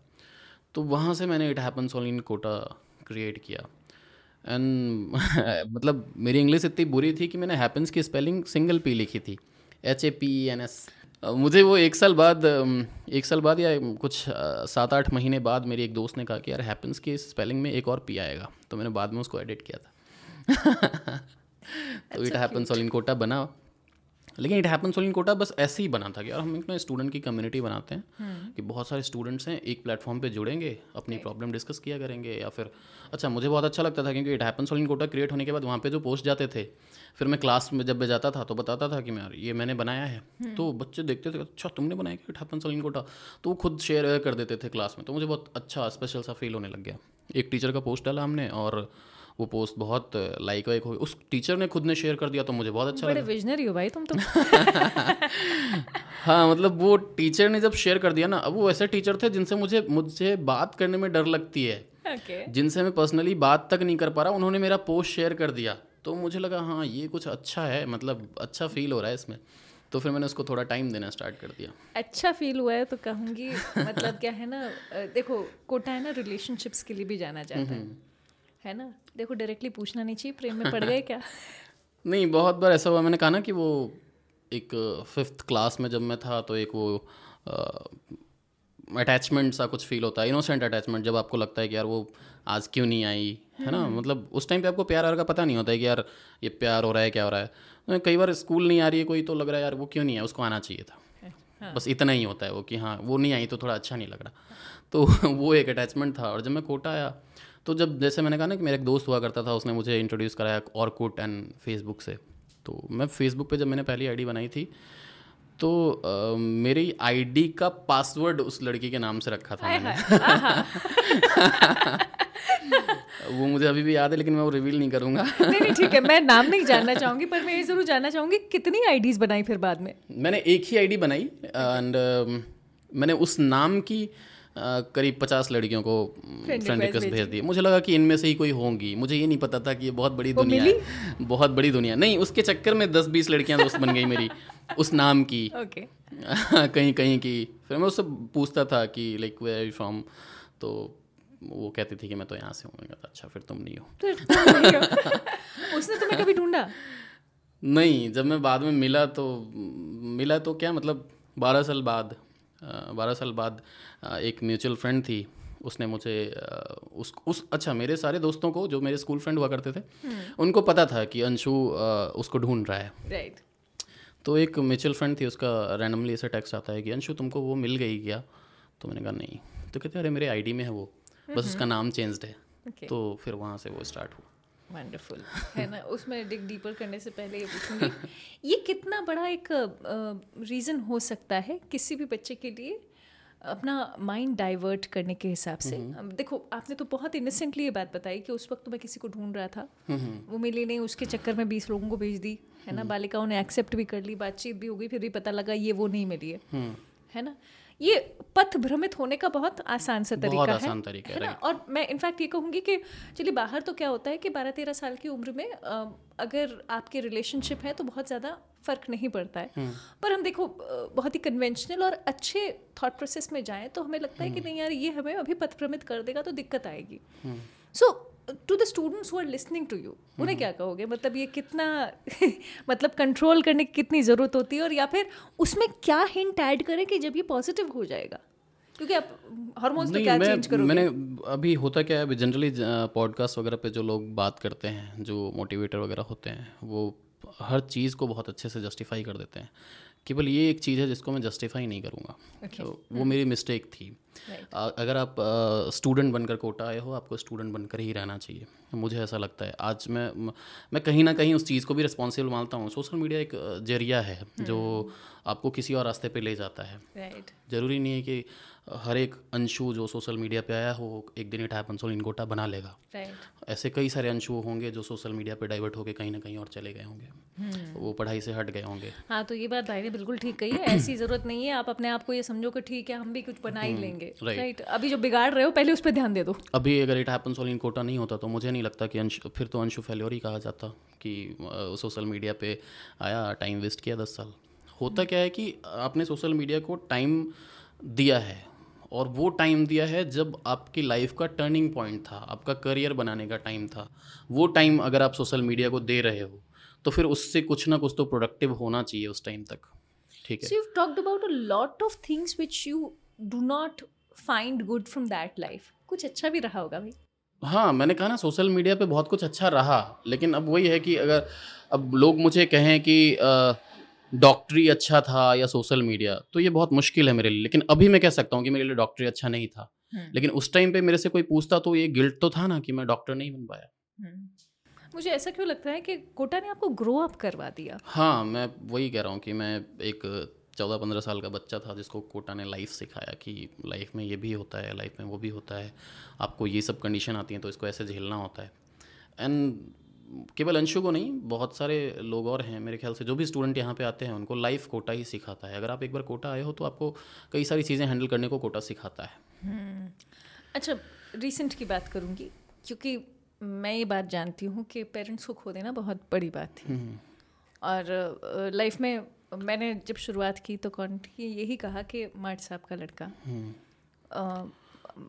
तो वहाँ से मैंने it happens only in Kota create किया। एंड [laughs] मतलब मेरी इंग्लिश इतनी बुरी थी कि मैंने हैपन्स की स्पेलिंग सिंगल पी लिखी थी। H A P N S मुझे वो एक साल बाद एक साल बाद या कुछ सात आठ महीने बाद मेरी एक दोस्त ने कहा कि यार हैपन्स की स्पेलिंग में एक और पी आएगा। तो मैंने बाद में उसको एडिट किया था। [laughs] तो it happens all in Kota बना। लेकिन इट हैपन सोलिन कोटा बस ऐसे ही बना था कि यार हम एक ना स्टूडेंट की कम्युनिटी बनाते हैं हम्म। कि बहुत सारे स्टूडेंट्स हैं एक प्लेटफॉर्म पे जुड़ेंगे अपनी प्रॉब्लम डिस्कस किया करेंगे या फिर अच्छा मुझे बहुत अच्छा लगता था क्योंकि it happen only in Kota create होने के बाद वहाँ पे जो पोस्ट जाते थे फिर मैं क्लास में जब मैं जाता था तो बताता था कि मैं यार ये मैंने बनाया है। हम्म। तो बच्चे देखते थे अच्छा तुमने बनाया कि इट हैपन सोलिन कोटा तो वो खुद शेयर कर देते थे क्लास में। तो मुझे बहुत अच्छा स्पेशल सा फील होने लग गया। एक टीचर का पोस्ट डाला हमने और वो पोस्ट बहुत लाइक वाइक हो उस टीचर ने खुद ने शेयर कर दिया तो मुझे बहुत अच्छा बड़े लगा। विजनरी हो भाई तुम तो। [laughs] हाँ मतलब वो टीचर ने जब शेयर कर दिया ना अब वो ऐसे टीचर थे जिनसे मुझे मुझसे बात करने में डर लगती है। ओके जिनसे मैं पर्सनली बात तक नहीं कर पा रहा उन्होंने मेरा पोस्ट शेयर कर दिया। तो मुझे लगा हाँ ये कुछ अच्छा है मतलब अच्छा फील हो रहा है इसमें। तो फिर मैंने उसको थोड़ा टाइम देना स्टार्ट कर दिया। अच्छा फील हुआ है तो कहूँगी मतलब क्या है ना देखो कोटा है ना रिलेशनशिप्स के लिए भी जाना [laughs] जाता है। है ना? देखो डायरेक्टली पूछना नहीं चाहिए प्रेम में पड़ [laughs] गए क्या? नहीं बहुत बार ऐसा हुआ मैंने कहा ना कि वो एक फिफ्थ क्लास में जब मैं था तो एक वो अटैचमेंट सा कुछ फील होता है इनोसेंट अटैचमेंट जब आपको लगता है कि यार वो आज क्यों नहीं आई है ना? मतलब उस टाइम पे आपको प्यार वार का पता नहीं होता है कि यार ये प्यार हो रहा है क्या हो रहा है। कई बार स्कूल नहीं आ रही है कोई तो लग रहा है यार वो क्यों नहीं है उसको आना चाहिए था। हाँ। बस इतना ही होता है वो कि हाँ वो नहीं आई तो थोड़ा अच्छा नहीं लग रहा। तो [laughs] वो एक अटैचमेंट था और जब मैं कोटा आया तो जब जैसे मैंने कहा ना कि मेरा एक दोस्त हुआ करता था उसने मुझे इंट्रोड्यूस कराया ऑर्कुट एंड फेसबुक से। तो मैं फेसबुक पे जब मैंने पहली आईडी बनाई थी तो अ, मेरी आईडी का पासवर्ड उस लड़की के नाम से रखा था मैंने। [laughs] वो मुझे अभी भी याद है लेकिन मैं वो रिवील नहीं करूँगा। नहीं नहीं ठीक है मैं नाम नहीं जानना चाहूँगी पर मैं ये ज़रूर जानना चाहूँगी कितनी आईडीज बनाई फिर बाद में? मैंने एक ही आईडी बनाई एंड मैंने उस नाम की अ, करीब पचास लड़कियों को फ्रेंड रिक्वेस्ट भेज। दिए मुझे लगा कि इनमें से ही कोई होंगी। मुझे ये नहीं पता था कि ये बहुत बड़ी दुनिया है। बहुत बड़ी दुनिया। नहीं उसके चक्कर में दस बीस लड़कियाँ दोस्त बन गई मेरी उस नाम की। [laughs] कहीं कहीं की। फिर मैं उससे पूछता था कि लाइक वे आर फ्रॉम तो वो कहती थी कि मैं तो यहाँ से हूँ। मैंने कहा अच्छा फिर तुम नहीं हो। फिर तुम नहीं हो। [laughs] उसने तुम्हें कभी ढूंढा? नहीं जब मैं बाद में मिला तो मिला तो क्या मतलब बारह साल बाद। बारह साल बाद एक म्यूचुअल फ्रेंड थी उसने मुझे उस उस अच्छा मेरे सारे दोस्तों को जो मेरे स्कूल फ्रेंड हुआ करते थे उनको पता था कि अंशु उसको ढूंढ रहा है। राइट तो एक म्यूचुअल फ्रेंड थी उसका रैंडमली ऐसा टेक्स्ट आता है कि अंशु तुमको वो मिल गई क्या? तो मैंने कहा नहीं। तो कहते अरे मेरे आईडी में है वो। बस उसका नाम चेंज्ड है। तो फिर वहाँ से वो स्टार्ट हुआ। वंडरफुल [laughs] है ना? उसमें डिग डीपर करने से पहले ये पूछूँगी ये कितना बड़ा एक रीज़न हो सकता है किसी भी बच्चे के लिए अपना माइंड डाइवर्ट करने के हिसाब से? देखो आपने तो बहुत इनोसेंटली ये बात बताई कि उस वक्त तो मैं किसी को ढूंढ रहा था। वो मिली नहीं उसके चक्कर में बीस लोगों को भेज दी है ना? बालिकाओं ने एक्सेप्ट भी कर ली बातचीत भी हो गई फिर भी पता लगा ये वो नहीं मिली है। है ना? ये पथ भ्रमित होने का बहुत आसान सा बहुत तरीका है आसान तरीका है, है ना? और मैं इनफैक्ट ये कहूँगी कि चलिए बाहर तो क्या होता है कि बारह तेरह साल की उम्र में अगर आपके रिलेशनशिप है तो बहुत ज़्यादा फ़र्क नहीं पड़ता है। पर हम देखो बहुत ही कन्वेंशनल और अच्छे थॉट प्रोसेस में जाएँ तो हमें लगता है कि नहीं यार ये हमें अभी पथ भ्रमित कर देगा तो दिक्कत आएगी। So to the students who are listening to you उन्हें क्या कहोगे? मतलब ये कितना [laughs] मतलब कंट्रोल करने की कितनी ज़रूरत होती है और या फिर उसमें क्या हिंट ऐड करें कि जब ये पॉजिटिव हो जाएगा? क्योंकि आप हार्मोन्स तो क्या चेंज करोगे? मैंने अभी होता क्या है अभी जनरली पॉडकास्ट वगैरह पे जो लोग बात करते हैं जो मोटिवेटर वगैरह होते हैं वो हर चीज़ को बहुत अच्छे से जस्टिफाई कर देते हैं। केवल ये एक चीज़ है जिसको मैं जस्टिफाई नहीं करूँगा। Okay. तो वो मेरी मिस्टेक थी। Right. अगर आप स्टूडेंट बनकर कोटा आए हो आपको स्टूडेंट बनकर ही रहना चाहिए। मुझे ऐसा लगता है। आज मैं मैं कहीं ना कहीं उस चीज़ को भी रिस्पॉन्सिबल मानता हूँ। सोशल मीडिया एक ज़रिया है hmm. जो आपको किसी और रास्ते पे ले जाता है। राइट ज़रूरी नहीं है कि हर एक अंशु जो सोशल मीडिया पे आया हो एक दिन इट हैपन्स इन कोटा बना लेगा। राइट ऐसे कई सारे अंशु होंगे जो सोशल मीडिया पे डाइवर्ट होके कहीं ना कहीं और चले गए होंगे। Hmm. वो पढ़ाई से हट गए होंगे। हाँ तो ये बात भाई ने बिल्कुल ठीक कही है। ऐसी ज़रूरत नहीं है। आप अपने आप को ये समझो कि ठीक है हम भी कुछ बना ही लेंगे। Right. राइट अभी जो बिगाड़ रहे हो पहले उस पर ध्यान दे दो। अभी अगर इट हैपन्स इन कोटा नहीं होता तो मुझे नहीं लगता कि अंशु फिर तो अंशु फेल्योर ही कहा जाता कि सोशल मीडिया पे आया टाइम वेस्ट किया दस साल। होता क्या है कि आपने सोशल मीडिया को टाइम दिया है और वो टाइम दिया है जब आपकी लाइफ का टर्निंग पॉइंट था आपका करियर बनाने का टाइम था। वो टाइम अगर आप सोशल मीडिया को दे रहे हो तो फिर उससे कुछ ना कुछ तो प्रोडक्टिव होना चाहिए उस टाइम तक। ठीक है? So you've talked about a lot of things which you do not find good from that life. कुछ अच्छा भी रहा होगा भाई। हाँ मैंने कहा ना सोशल मीडिया पे बहुत कुछ अच्छा रहा लेकिन अब वही है कि अगर अब लोग मुझे कहें कि डॉक्टरी अच्छा था या सोशल मीडिया तो ये बहुत मुश्किल है मेरे लिए लेकिन अभी मैं कह सकता हूँ कि मेरे लिए डॉक्टरी अच्छा नहीं था। लेकिन उस टाइम पे मेरे से कोई पूछता तो ये गिल्ट तो था ना कि मैं डॉक्टर नहीं बन पाया। मुझे ऐसा क्यों लगता है कि कोटा ने आपको ग्रो अप करवा दिया? हाँ मैं वही कह रहा हूँ कि मैं एक चौदह पंद्रह साल का बच्चा था जिसको कोटा ने लाइफ सिखाया कि लाइफ में ये भी होता है लाइफ में वो भी होता है। आपको ये सब कंडीशन आती हैं तो इसको ऐसे झेलना होता है। एंड केवल अंशु को नहीं बहुत सारे लोग और हैं मेरे ख्याल से जो भी स्टूडेंट यहाँ पे आते हैं उनको लाइफ कोटा ही सिखाता है। अगर आप एक बार कोटा आए हो तो आपको कई सारी चीज़ें हैंडल करने को कोटा सिखाता है। हम्म। अच्छा रिसेंट की बात करूँगी क्योंकि मैं ये बात जानती हूँ कि पेरेंट्स को खो देना बहुत बड़ी बात थी हम्म। और लाइफ में मैंने जब शुरुआत की तो कौन यही कहा कि मार्ट साहब का लड़का। हम्म।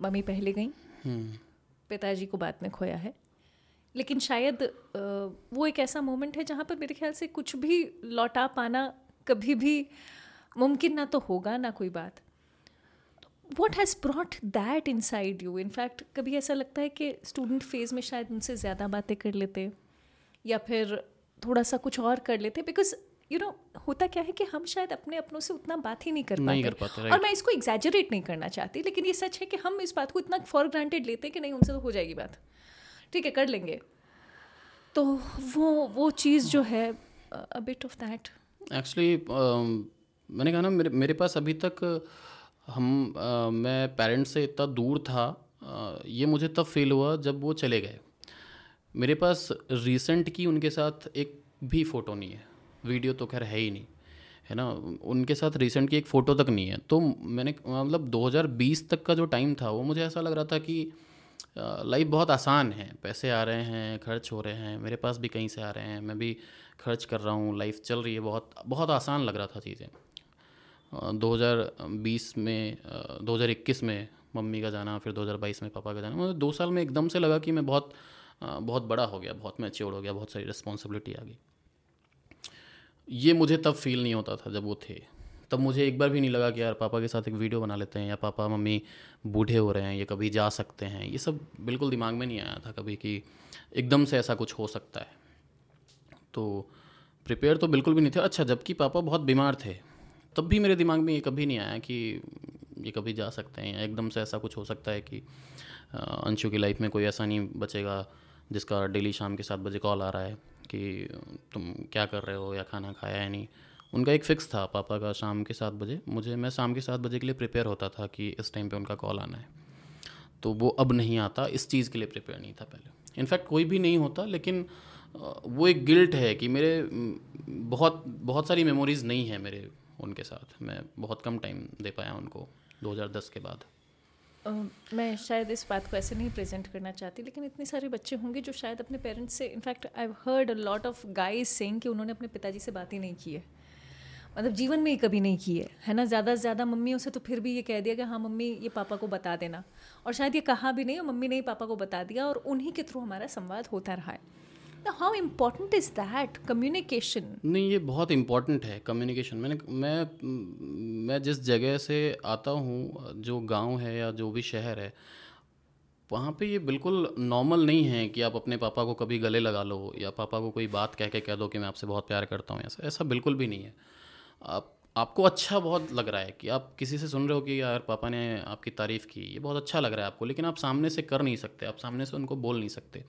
मम्मी पहले गई। पिताजी को बाद में खोया है। लेकिन शायद वो एक ऐसा मोमेंट है जहाँ पर मेरे ख्याल से कुछ भी लौटा पाना कभी भी मुमकिन ना तो होगा ना कोई बात। What has brought that inside you in fact कभी ऐसा लगता है कि स्टूडेंट फ़ेज़ में शायद उनसे ज़्यादा बातें कर लेते या फिर थोड़ा सा कुछ और कर लेते? बिकॉज़ यू नो होता क्या है कि हम शायद अपने अपनों से उतना बात ही नहीं कर पाते, नहीं कर पाते और मैं इसको एग्जैजरेट नहीं करना चाहती लेकिन ये सच है कि हम इस बात को इतना फॉर ग्रांटेड लेते हैं कि नहीं उनसे तो हो जाएगी बात। ठीक है कर लेंगे। तो वो वो चीज़ जो है a bit of that actually मैंने कहा ना मेरे मेरे पास अभी तक हम uh, मैं पेरेंट्स से इतना दूर था uh, ये मुझे तब फील हुआ जब वो चले गए। मेरे पास रिसेंट की उनके साथ एक भी फ़ोटो नहीं है। वीडियो तो खैर है ही नहीं, है ना? उनके साथ रिसेंट की एक फ़ोटो तक नहीं है। तो मैंने मतलब 2020 तक का जो टाइम था, वो मुझे ऐसा लग रहा था कि लाइफ बहुत आसान है। पैसे आ रहे हैं, खर्च हो रहे हैं, मेरे पास भी कहीं से आ रहे हैं, मैं भी खर्च कर रहा हूँ लाइफ चल रही है, बहुत बहुत आसान लग रहा था चीज़ें। 2020 में 2021 में मम्मी का जाना, फिर 2022 में पापा का जाना मुझे दो साल में एकदम से लगा कि मैं बहुत बहुत बड़ा हो गया, बहुत मैच्योर हो गया, बहुत सारी रिस्पॉन्सिबिलिटी आ गई। ये मुझे तब फील नहीं होता था जब वो थे। तब मुझे एक बार भी नहीं लगा कि यार पापा के साथ एक वीडियो बना लेते हैं या पापा, मम्मी बूढ़े हो रहे हैं, ये कभी जा सकते हैं। ये सब बिल्कुल दिमाग में नहीं आया था कभी कि एकदम से ऐसा कुछ हो सकता है। तो प्रिपेयर तो बिल्कुल भी नहीं थे। अच्छा जबकि पापा बहुत बीमार थे, तब भी मेरे दिमाग में ये कभी नहीं आया कि ये कभी जा सकते हैं या एकदम से ऐसा कुछ हो सकता है कि अंशु की लाइफ में कोई ऐसा नहीं बचेगा जिसका डेली शाम के सात बजे कॉल आ रहा है। कि तुम क्या कर रहे हो या खाना खाया है नहीं। उनका एक फ़िक्स था पापा का शाम के सात बजे। मुझे, मैं शाम के सात बजे के लिए प्रिपेयर होता था कि इस टाइम पे उनका कॉल आना है। तो वो अब नहीं आता, इस चीज़ के लिए प्रिपेयर नहीं था पहले। इनफैक्ट कोई भी नहीं होता, लेकिन वो एक गिल्ट है कि मेरे बहुत बहुत सारी मेमोरीज़ नहीं है मेरे उनके साथ। मैं बहुत कम टाइम दे पाया उनको 2010 के बाद। मैं शायद इस बात को ऐसे नहीं प्रेजेंट करना चाहती, लेकिन इतने सारे बच्चे होंगे जो शायद अपने पेरेंट्स से in fact I heard a lot of guys saying कि उन्होंने अपने पिताजी से बात ही नहीं की है। मतलब जीवन में ही कभी नहीं की है है ना? ज़्यादा से ज़्यादा मम्मियों से तो फिर भी ये कह दिया कि हाँ मम्मी ये पापा को बता देना। और शायद ये कहा भी नहीं और मम्मी ने ही पापा को बता दिया और उन्हीं के थ्रू हमारा संवाद होता रहा है। How important is that communication नहीं, ये बहुत इम्पोर्टेंट है कम्युनिकेशन मैंने, मैं मैं जिस जगह से आता हूँ, जो गाँव है या जो भी शहर है, वहाँ पे ये बिल्कुल नॉर्मल नहीं है कि आप अपने पापा को कभी गले लगा लो या पापा को कोई बात कह के कह दो कि मैं आपसे बहुत प्यार करता हूँ, ऐसा ऐसा बिल्कुल भी नहीं है। आप आपको अच्छा बहुत लग रहा है कि आप किसी से सुन रहे हो कि यार पापा ने आपकी तारीफ़ की ये बहुत अच्छा लग रहा है आपको लेकिन आप सामने से कर नहीं सकते आप सामने से उनको बोल नहीं सकते।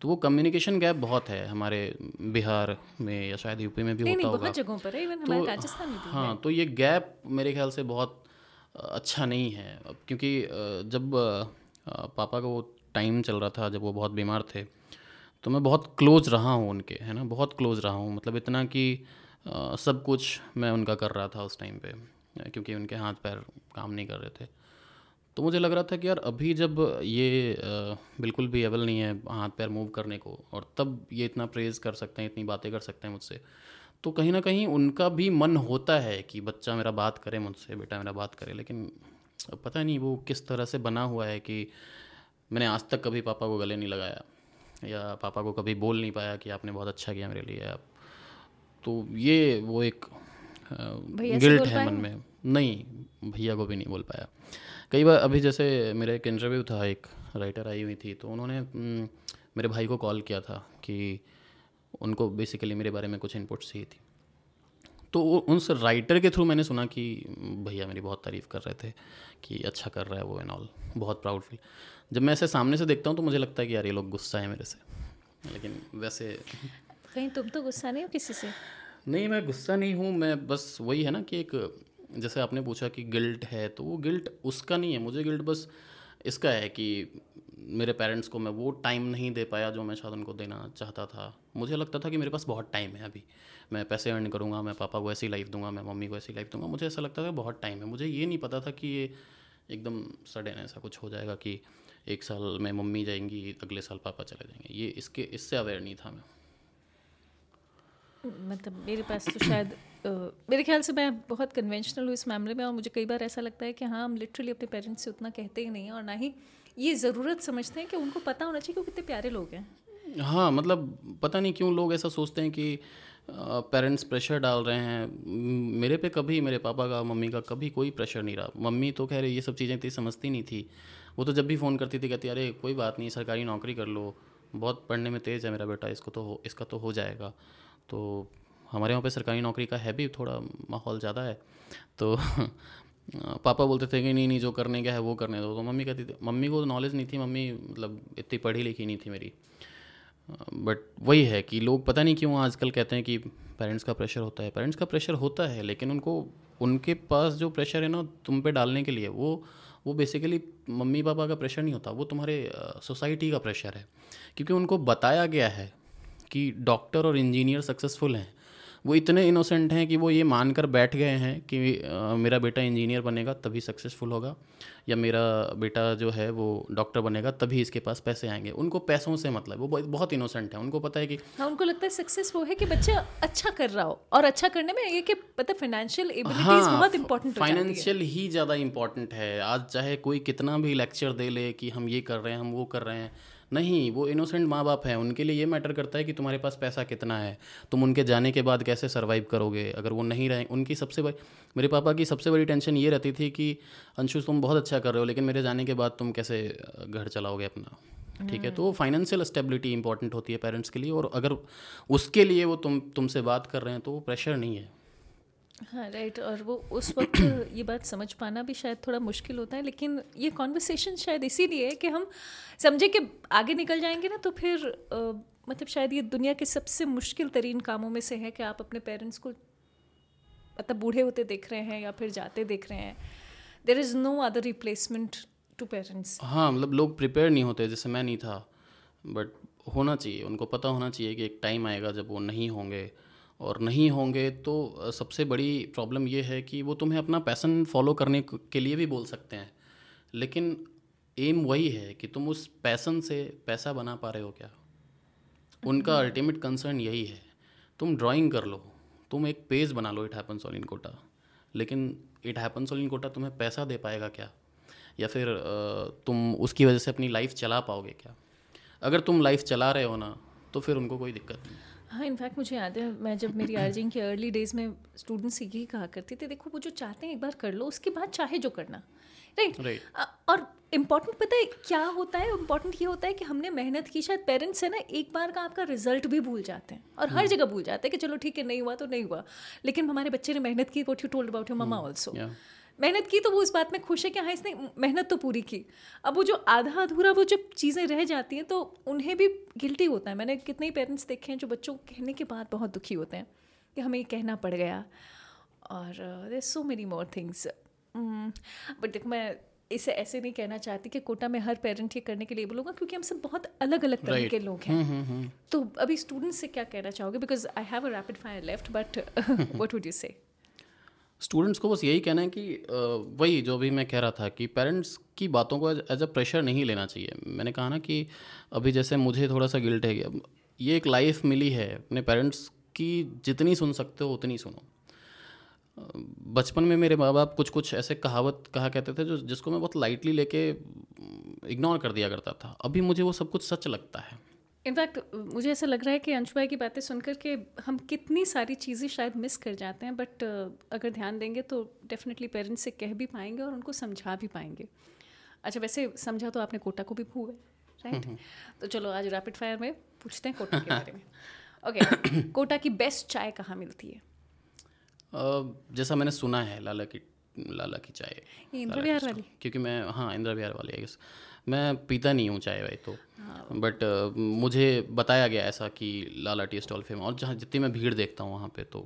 तो वो कम्युनिकेशन गैप बहुत है हमारे बिहार में या शायद यूपी में भी नहीं, होता नहीं, होगा। जगहों पर है इवन तो, राजस्थान में हाँ तो ये गैप मेरे ख्याल से बहुत अच्छा नहीं है। क्योंकि जब पापा का वो टाइम चल रहा था जब वो बहुत बीमार थे तो मैं बहुत क्लोज रहा हूँ उनके है ना? बहुत क्लोज रहा हूँ। मतलब इतना कि सब कुछ मैं उनका कर रहा था उस टाइम पे, क्योंकि उनके हाथ पैर काम नहीं कर रहे थे। तो मुझे लग रहा था कि यार अभी जब ये बिल्कुल भी एबल नहीं है हाथ पैर मूव करने को, और तब ये इतना प्रेज़ कर सकते हैं, इतनी बातें कर सकते हैं मुझसे तो कहीं ना कहीं उनका भी मन होता है कि बच्चा मेरा बात करे मुझसे, बेटा मेरा बात करे, लेकिन पता नहीं वो किस तरह से बना हुआ है कि मैंने आज तक कभी पापा को गले नहीं लगाया, या पापा को कभी बोल नहीं पाया कि आपने बहुत अच्छा किया मेरे लिए, आप तो ये वो एक गिल्ट है मन में। नहीं भैया को भी नहीं बोल पाया। कई बार अभी जैसे मेरा एक इंटरव्यू था एक राइटर आई हुई थी तो उन्होंने मेरे भाई को कॉल किया था कि उनको बेसिकली मेरे बारे में कुछ इनपुट चाहिए थी। तो उस राइटर के थ्रू मैंने सुना कि भैया मेरी बहुत तारीफ़ कर रहे थे कि अच्छा कर रहा है वो एंड ऑल बहुत प्राउड फील जब मैं ऐसे सामने से देखता हूँ तो मुझे लगता है कि यार ये लोग गुस्सा है मेरे से। लेकिन वैसे कहीं तुम तो गुस्सा नहीं हो किसी से? नहीं, मैं गुस्सा नहीं हूँ, मैं बस वही है ना कि एक, जैसे आपने पूछा कि गिल्ट है तो वो गिल्ट उसका नहीं है, मुझे गिल्ट बस इसका है कि मेरे पेरेंट्स को मैं वो टाइम नहीं दे पाया जो मैं शायद उनको देना चाहता था। मुझे लगता था कि मेरे पास बहुत टाइम है अभी। मैं पैसे अर्न करूँगा, मैं पापा को ऐसी लाइफ दूँगा, मैं मम्मी को ऐसी लाइफ दूँगा, मुझे ऐसा लगता था बहुत टाइम है। मुझे ये नहीं पता था कि ये एकदम सडन ऐसा कुछ हो जाएगा कि एक साल में मम्मी जाएँगी, अगले साल पापा चले जाएँगे। ये इसके, इससे अवेयर नहीं था मैं। मतलब मेरे पास तो शायद uh, मेरे ख्याल से मैं बहुत कन्वेंशनल हूँ इस मामले में और मुझे कई बार ऐसा लगता है कि हाँ हम लिटरली अपने पेरेंट्स से उतना कहते ही नहीं और ना ही ये ज़रूरत समझते हैं कि उनको पता होना चाहिए कि वो कितने प्यारे लोग हैं। हाँ मतलब पता नहीं क्यों लोग ऐसा सोचते हैं कि पेरेंट्स प्रेशर डाल रहे हैं। मेरे पे कभी मेरे पापा का मम्मी का कभी कोई प्रेशर नहीं रहा। मम्मी तो रही ये सब चीज़ें इतनी समझती नहीं थी। वो तो जब भी फ़ोन करती थी कहती अरे कोई बात नहीं सरकारी नौकरी कर लो। बहुत पढ़ने में तेज़ है मेरा बेटा इसको तो हो इसका तो हो जाएगा। तो हमारे यहाँ पे सरकारी नौकरी का है भी, थोड़ा माहौल ज़्यादा है। तो [laughs] पापा बोलते थे कि नहीं नहीं, जो करने का है वो करने दो। तो मम्मी कहती थी, मम्मी को नॉलेज नहीं थी, मम्मी मतलब इतनी पढ़ी लिखी नहीं थी मेरी। बट वही है कि लोग पता नहीं क्यों आजकल कहते हैं कि पेरेंट्स का प्रेशर होता है। पेरेंट्स का प्रेशर होता है, लेकिन उनको, उनके पास जो प्रेशर है ना तुम पे डालने के लिए, वो वो बेसिकली मम्मी पापा का प्रेशर नहीं होता, वो तुम्हारे सोसाइटी का प्रेशर है। क्योंकि उनको बताया गया है कि डॉक्टर और इंजीनियर सक्सेसफुल हैं। वो इतने इनोसेंट हैं कि वो ये मानकर बैठ गए हैं कि आ, मेरा बेटा इंजीनियर बनेगा तभी सक्सेसफुल होगा या मेरा बेटा जो है वो डॉक्टर बनेगा तभी इसके पास पैसे आएँगे। उनको पैसों से मतलब वो बहुत इनोसेंट है। उनको पता है कि हाँ उनको लगता है सक्सेस वो है कि बच्चा अच्छा कर रहा हो और अच्छा करने में ये कि पता फाइनेंशियल हाँ, बहुत इंपॉर्टेंट फाइनेंशियल ही ज़्यादा इंपॉर्टेंट है। आज चाहे कोई कितना भी लेक्चर दे ले कि हम ये कर रहे हैं हम वो कर रहे हैं नहीं, वो इनोसेंट माँ बाप हैं, उनके लिए ये मैटर करता है कि तुम्हारे पास पैसा कितना है। तुम उनके जाने के बाद कैसे सर्वाइव करोगे? अगर वो नहीं रहे, उनकी सबसे बड़ी, मेरे पापा की सबसे बड़ी टेंशन ये रहती थी कि अंशु तुम बहुत अच्छा कर रहे हो, लेकिन मेरे जाने के बाद तुम कैसे घर चलाओगे अपना? ठीक है? तो फाइनेंशियल स्टेबिलिटी इंपॉर्टेंट होती है पेरेंट्स के लिए और अगर उसके लिए वो तुम, तुमसे बात कर रहे हैं तो वो प्रेशर नहीं है। हाँ राइट और वो उस वक्त [clears throat] ये बात समझ पाना भी शायद थोड़ा मुश्किल होता है लेकिन ये कॉन्वर्सेशन शायद इसीलिए है कि हम समझे कि आगे निकल जाएँगे ना तो फिर आ, मतलब शायद ये दुनिया के सबसे मुश्किल तरीन कामों में से है कि आप अपने पेरेंट्स को मतलब बूढ़े होते देख रहे हैं या फिर जाते देख रहे हैं। There is no other replacement to parents हाँ मतलब लोग प्रिपेयर नहीं होते जैसे मैं नहीं था बट होना चाहिए उनको पता होना चाहिए कि एक टाइम आएगा जब वो नहीं होंगे। और नहीं होंगे तो सबसे बड़ी प्रॉब्लम ये है कि वो तुम्हें अपना पैसन फॉलो करने के लिए भी बोल सकते हैं। लेकिन एम वही है कि तुम उस पैसन से पैसा बना पा रहे हो क्या? उनका अल्टीमेट हम्म। कंसर्न यही है। तुम ड्राइंग कर लो तुम एक पेज बना लो it happens all in Kota लेकिन it happens all in Kota तुम्हें पैसा दे पाएगा क्या? या फिर तुम उसकी वजह से अपनी लाइफ चला पाओगे क्या? अगर तुम लाइफ चला रहे हो ना तो फिर उनको कोई दिक्कत नहीं। हाँ इनफैक्ट मुझे याद है मैं जब मेरी [clears throat] आर्जिंग के अर्ली डेज़ में स्टूडेंट्स यही कहा करते थे देखो वो जो चाहते हैं एक बार कर लो उसके बाद चाहे जो करना। Right right? right. और इंपॉर्टेंट पता है क्या होता है? इंपॉर्टेंट ये होता है कि हमने मेहनत की शायद पेरेंट्स है ना एक बार का आपका रिज़ल्ट भी भूल जाते हैं। और हर हम्म। जगह भूल जाते हैं कि चलो ठीक है नहीं हुआ तो नहीं हुआ। लेकिन हमारे बच्चे ने मेहनत की what you told about your mama also मेहनत की तो वो इस बात में खुश है कि हाँ इसने मेहनत तो पूरी की। अब वो जो आधा अधूरा वो जब चीज़ें रह जाती हैं तो उन्हें भी गिल्टी होता है। मैंने कितने ही पेरेंट्स देखे हैं जो बच्चों को कहने के बाद बहुत दुखी होते हैं कि हमें ये कहना पड़ गया और there so many more things but देखो मैं इसे ऐसे नहीं कहना चाहती कि कोटा में हर पेरेंट ये करने के लिए बोलूँगा क्योंकि हम सब बहुत अलग अलग तरह right. के लोग हैं। हम्म। तो अभी स्टूडेंट्स से क्या कहना चाहोगे? Because I have a rapid fire left but what would you say students को बस यही कहना है कि वही जो भी मैं कह रहा था कि पेरेंट्स की बातों को एज अ प्रेशर नहीं लेना चाहिए। मैंने कहा ना कि अभी जैसे मुझे थोड़ा सा गिल्ट है कि ये एक लाइफ मिली है, अपने पेरेंट्स की जितनी सुन सकते हो उतनी सुनो। बचपन में मेरे माँ बाप कुछ कुछ ऐसे कहावत, कहा कहते थे जो, जिसको मैं बहुत लाइटली लेके, इग्नोर कर दिया करता था। अभी मुझे वो सब कुछ सच लगता है। इनफैक्ट मुझे ऐसा लग रहा है कि अंशु भाई की बातें सुनकर के हम कितनी सारी चीज़ें शायद मिस कर जाते हैं बट अगर ध्यान देंगे तो डेफिनेटली पेरेंट्स से कह भी पाएँगे और उनको समझा भी पाएँगे। अच्छा वैसे समझा तो आपने कोटा को भी भू है राइट तो चलो आज रैपिड फायर में पूछते हैं कोटा के बारे में। ओके [coughs] okay, कोटा की बेस्ट चाय कहाँ मिलती है? जैसा मैंने सुना है लाला की लाला की चाय। इंदिरा बिहार वाली। क्योंकि मैं हाँ इंदिरा बिहार वाली है मैं पीता नहीं हूँ चाय भाई तो। बट uh, मुझे बताया गया ऐसा कि लाला टी स्टॉल फ़ेमस और जहाँ जितनी मैं भीड़ देखता हूँ वहाँ पे तो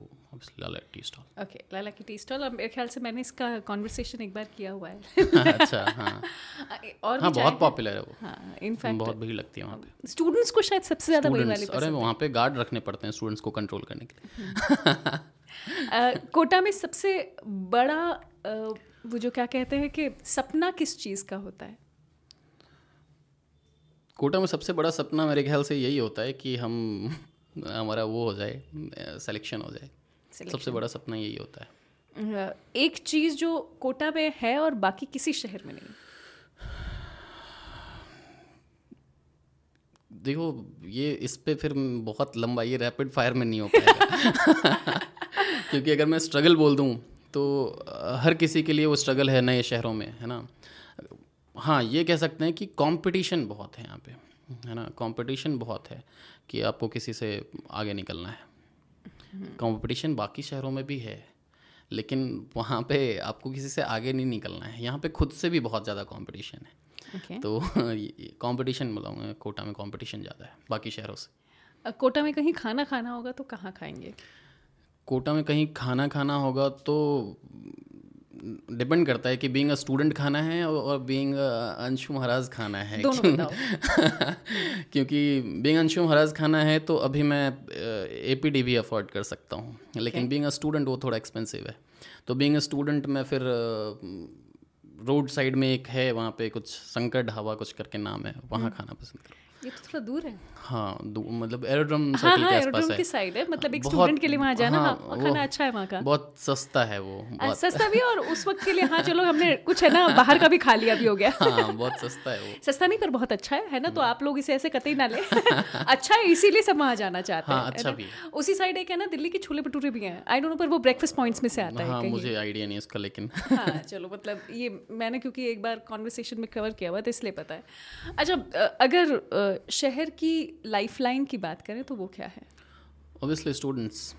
Lala tea stall. Okay Lala की टी स्टॉल मेरे ख्याल से मैंने इसका कॉन्वर्सेशन एक बार किया हुआ है। [laughs] अच्छा हाँ। [laughs] और हाँ बहुत पॉपुलर है। वो। हाँ इनफैक्ट बहुत भीड़ लगती है वहाँ पे। स्टूडेंट्स को शायद सबसे ज़्यादा वही वाली अरे वहाँ पे गार्ड रखने पड़ते हैं स्टूडेंट्स को कंट्रोल करने के लिए। [laughs] कोटा में सबसे बड़ा वो जो क्या कहते हैं कि सपना किस चीज़ का होता है? कोटा में सबसे बड़ा सपना मेरे ख्याल से यही होता है कि हम [laughs] हमारा वो हो जाए सिलेक्शन हो जाए। Selection. सबसे बड़ा सपना यही होता है। एक चीज़ जो कोटा में है और बाकी किसी शहर में नहीं? देखो ये इस पे फिर बहुत लंबा ये रैपिड फायर में नहीं हो पाएगा। [laughs] क्योंकि अगर मैं स्ट्रगल बोल दूँ तो हर किसी के लिए वो स्ट्रगल है नए शहरों में है ना? हाँ ये कह सकते हैं कि कंपटीशन बहुत है यहाँ पे है ना? कंपटीशन बहुत है कि आपको किसी से आगे निकलना है। कंपटीशन बाकी शहरों में भी है लेकिन वहाँ पे आपको किसी से आगे नहीं निकलना है। यहाँ पे खुद से भी बहुत ज़्यादा कंपटीशन है। ओके तो [laughs] कंपटीशन बताऊँगा कोटा में कंपटीशन ज़्यादा है बाकी शहरों से। कोटा में कहीं खाना खाना होगा तो कहाँ खाएँगे? कोटा में कहीं खाना खाना होगा तो डिपेंड करता है कि बीइंग अ स्टूडेंट खाना है और, बीइंग अंशु महाराज खाना है। क्यों- [laughs] क्योंकि बीइंग अंशु महाराज खाना है तो अभी मैं ए पी डी भी अफोर्ड कर सकता हूँ। लेकिन बीइंग अ स्टूडेंट वो थोड़ा एक्सपेंसिव है। तो बीइंग अ स्टूडेंट मैं फिर रोड साइड में एक है वहाँ पे कुछ शंकर ढाबा कुछ करके नाम है वहाँ खाना पसंद करूँ। ये तो थोड़ा दूर है। हाँ मतलब एरोड्रम हाँ हाँ के आसपास है। की साइड है मतलब एक स्टूडेंट के लिए वहाँ जाना हाँ, हाँ, खाना अच्छा है वहाँ का। बहुत सस्ता है वो बहुत। सस्ता भी और उस वक्त के लिए हाँ चलो हमने [laughs] कुछ है ना बाहर का भी खा लिया भी हो गया। हाँ बहुत सस्ता है वो। सस्ता नहीं पर बहुत अच्छा है है ना तो आप लोग इसे ऐसे कतई ना ले। [laughs] अच्छा है इसीलिए सब वहाँ जाना चाहते हाँ, हैं अच्छा भी उसी साइड एक है ना दिल्ली के छोले भटूरे भी हैं। आई डोंट नो पर वो ब्रेकफास्ट पॉइंट्स में से आता है हाँ मुझे आइडिया नहीं उसका लेकिन। हाँ [laughs] चलो मतलब ये मैंने क्योंकि एक बार कॉन्वर्सेशन में कवर किया हुआ था इसलिए पता है। अच्छा अगर शहर की लाइफ लाइन की बात करें तो वो क्या है? ऑब्वियसली स्टूडेंट्स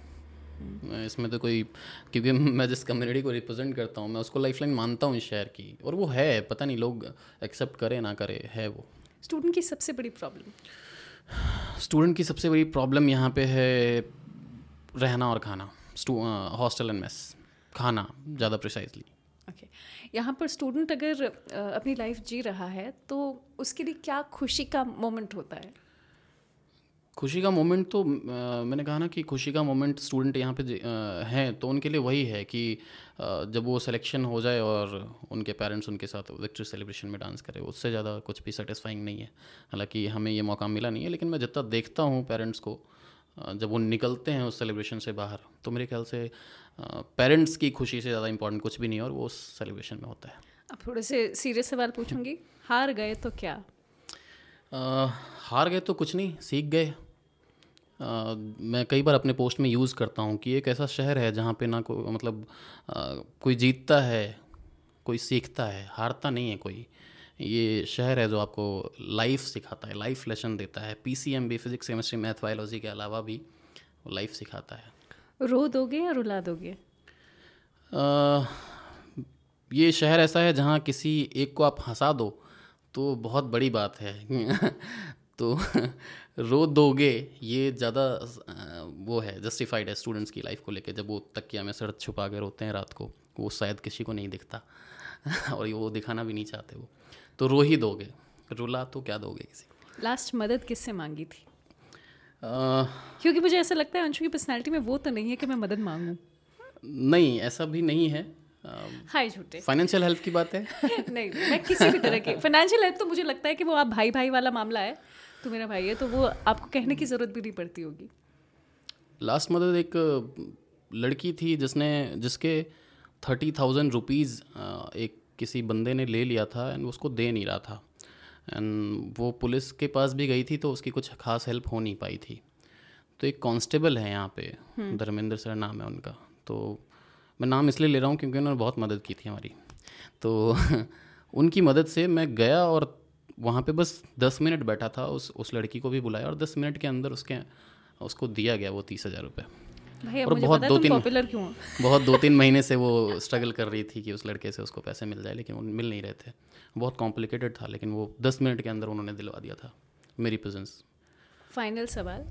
इसमें तो कोई क्योंकि मैं जिस कम्युनिटी को रिप्रेजेंट करता हूँ मैं उसको लाइफलाइन मानता हूँ इस शहर की। और वो है पता नहीं लोग एक्सेप्ट करें ना करें है वो। स्टूडेंट की सबसे बड़ी प्रॉब्लम स्टूडेंट की सबसे बड़ी प्रॉब्लम यहाँ पे है रहना और खाना। हॉस्टल एंड मेस खाना ज़्यादा प्रिसाइजली ओके यहाँ पर स्टूडेंट अगर अपनी लाइफ जी रहा है तो उसके लिए क्या खुशी का मोमेंट होता है? खुशी का मोमेंट तो अ, मैंने कहा ना कि खुशी का मोमेंट स्टूडेंट यहाँ पे हैं तो उनके लिए वही है कि अ, जब वो सिलेक्शन हो जाए और उनके पेरेंट्स उनके साथ विक्ट्री सेलिब्रेशन में डांस करें उससे ज़्यादा कुछ भी सेटिस्फाइंग नहीं है। हालाँकि हमें ये मौका मिला नहीं है लेकिन मैं जितना देखता हूँ पेरेंट्स को जब वो निकलते हैं उस सेलिब्रेशन से बाहर तो मेरे ख्याल से पेरेंट्स की खुशी से ज़्यादा इंपॉर्टेंट कुछ भी नहीं है और वो उस सेलिब्रेशन में होता है। अब थोड़े से सीरियस सवाल पूछूँगी। हार गए तो क्या? अ, हार गए तो कुछ नहीं सीख गए। अ, मैं कई बार अपने पोस्ट में यूज़ करता हूँ कि एक ऐसा शहर है जहाँ पे ना को मतलब अ, कोई जीतता है कोई सीखता है हारता नहीं है कोई। ये शहर है जो आपको लाइफ सिखाता है लाइफ लेसन देता है। P C M B physics chemistry math biology के अलावा भी लाइफ सिखाता है। रो दोगे या रुला दोगे? अ, ये शहर ऐसा है जहाँ किसी एक को आप हंसा दो तो बहुत बड़ी बात है। [laughs] तो [laughs] रो दोगे ये ज़्यादा वो है जस्टिफाइड है स्टूडेंट्स की लाइफ को लेके। जब वो तकिया में सर छुपा के रोते हैं रात को वो शायद किसी को नहीं दिखता। [laughs] और वो दिखाना भी नहीं चाहते वो। तो रो ही दोगे। रुला तो क्या दोगे किसी को? लास्ट मदद किससे मांगी थी? अ, क्योंकि मुझे ऐसा लगता है अंशु की पर्सनैलिटी में वो तो नहीं है कि मैं मदद मांगूँ। नहीं ऐसा भी नहीं है। हाय झूठे। फाइनेंशियल हेल्प की बात है? [laughs] नहीं मैं किसी भी तरह की फाइनेंशियल हेल्प तो मुझे लगता है कि वो आप भाई भाई वाला मामला है तो मेरा भाई है तो वो आपको कहने की ज़रूरत भी नहीं पड़ती होगी। लास्ट मदद एक लड़की थी जिसने जिसके थर्टी थाउज़ेंड रुपीज़ एक किसी बंदे ने ले लिया था एंड उसको दे नहीं रहा था। एंड वो पुलिस के पास भी गई थी तो उसकी कुछ खास हेल्प हो नहीं पाई थी। तो एक कांस्टेबल है यहाँ पे। धर्मेंद्र सर नाम है उनका। तो मैं नाम इसलिए ले रहा हूँ क्योंकि उन्होंने बहुत मदद की थी हमारी। तो [laughs] उनकी मदद से मैं गया और वहाँ पे बस दस मिनट बैठा था उस उस लड़की को भी बुलाया और दस मिनट के अंदर उसके उसको दिया गया वो तीस हज़ार रुपये और बहुत दो तीन क्यों बहुत दो तीन महीने से वो स्ट्रगल कर रही थी कि उस लड़के से उसको पैसे मिल जाए लेकिन वो मिल नहीं रहे थे। बहुत कॉम्प्लिकेटेड था लेकिन वो दस मिनट के अंदर उन्होंने दिलवा दिया था मेरी प्रेजेंस फाइनल सवाल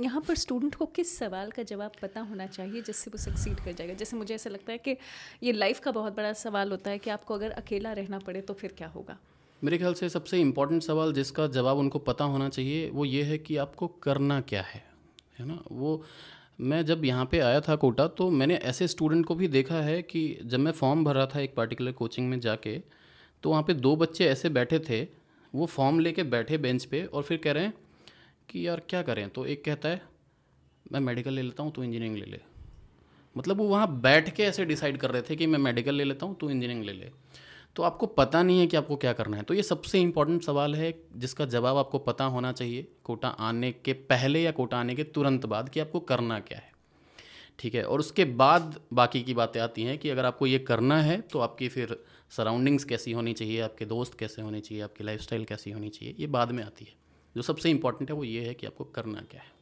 यहाँ पर स्टूडेंट को किस सवाल का जवाब पता होना चाहिए जिससे वो सक्सीड कर जाएगा? जैसे मुझे ऐसा लगता है कि ये लाइफ का बहुत बड़ा सवाल होता है कि आपको अगर अकेला रहना पड़े तो फिर क्या होगा? मेरे ख्याल से सबसे इम्पोर्टेंट सवाल जिसका जवाब उनको पता होना चाहिए वो ये है कि आपको करना क्या है है ना? वो मैं जब यहाँ पे आया था कोटा तो मैंने ऐसे स्टूडेंट को भी देखा है कि जब मैं फॉर्म भर था एक पर्टिकुलर कोचिंग में जाके तो वहाँ पे दो बच्चे ऐसे बैठे थे, वो फॉर्म लेके बैठे बेंच पे और फिर कह रहे हैं कि यार क्या करें? तो एक कहता है, मैं मेडिकल ले लेता हूँ, तू इंजीनियरिंग ले ले। मतलब वो वहाँ बैठ के ऐसे डिसाइड कर रहे थे कि मैं मेडिकल ले लेता हूँ, तू इंजीनियरिंग ले ले। तो आपको पता नहीं है कि आपको क्या करना है। तो ये सबसे इम्पोर्टेंट सवाल है जिसका जवाब आपको पता होना चाहिए, कोटा आने के पहले या कोटा आने के तुरंत बाद कि आपको करना क्या है। ठीक है? और उसके बाद बाकी की बातें आती हैं कि अगर आपको ये करना है तो आपकी फिर सराउंडिंग्स कैसी होनी चाहिए, आपके दोस्त कैसे होने चाहिए, आपकी लाइफस्टाइल कैसी होनी चाहिए, ये बाद में आती है। जो सबसे इम्पोर्टेंट है वो ये है कि आपको करना क्या है।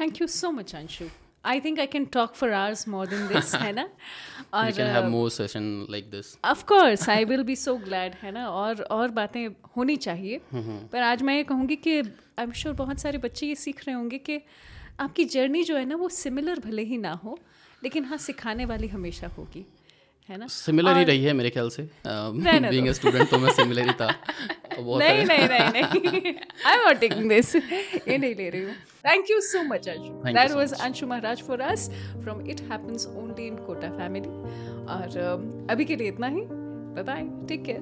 Thank you so much Anshu I think I can talk for hours more than this है ना? You can have more session like this of course I will be so glad है ना? और और बातें होनी चाहिए। पर आज मैं ये कहूँगी कि आई एम श्योर बहुत सारे बच्चे ये सीख रहे होंगे कि आपकी जर्नी जो है ना वो सिमिलर भले ही ना हो लेकिन हाँ सिखाने वाली हमेशा होगी। है ना? सिमिलर ही रही है मेरे ख्याल से। बीइंग अ स्टूडेंट तो मैं सिमिलर ही था। [laughs] नहीं नहीं नहीं नहीं। I am not taking this ये नहीं ले रही हूँ। Thank you so much Anshu Thank you that so was much. Anshu Maharaj for us from it happens only in Kota family और um, अभी के लिए इतना ही। Bye bye take care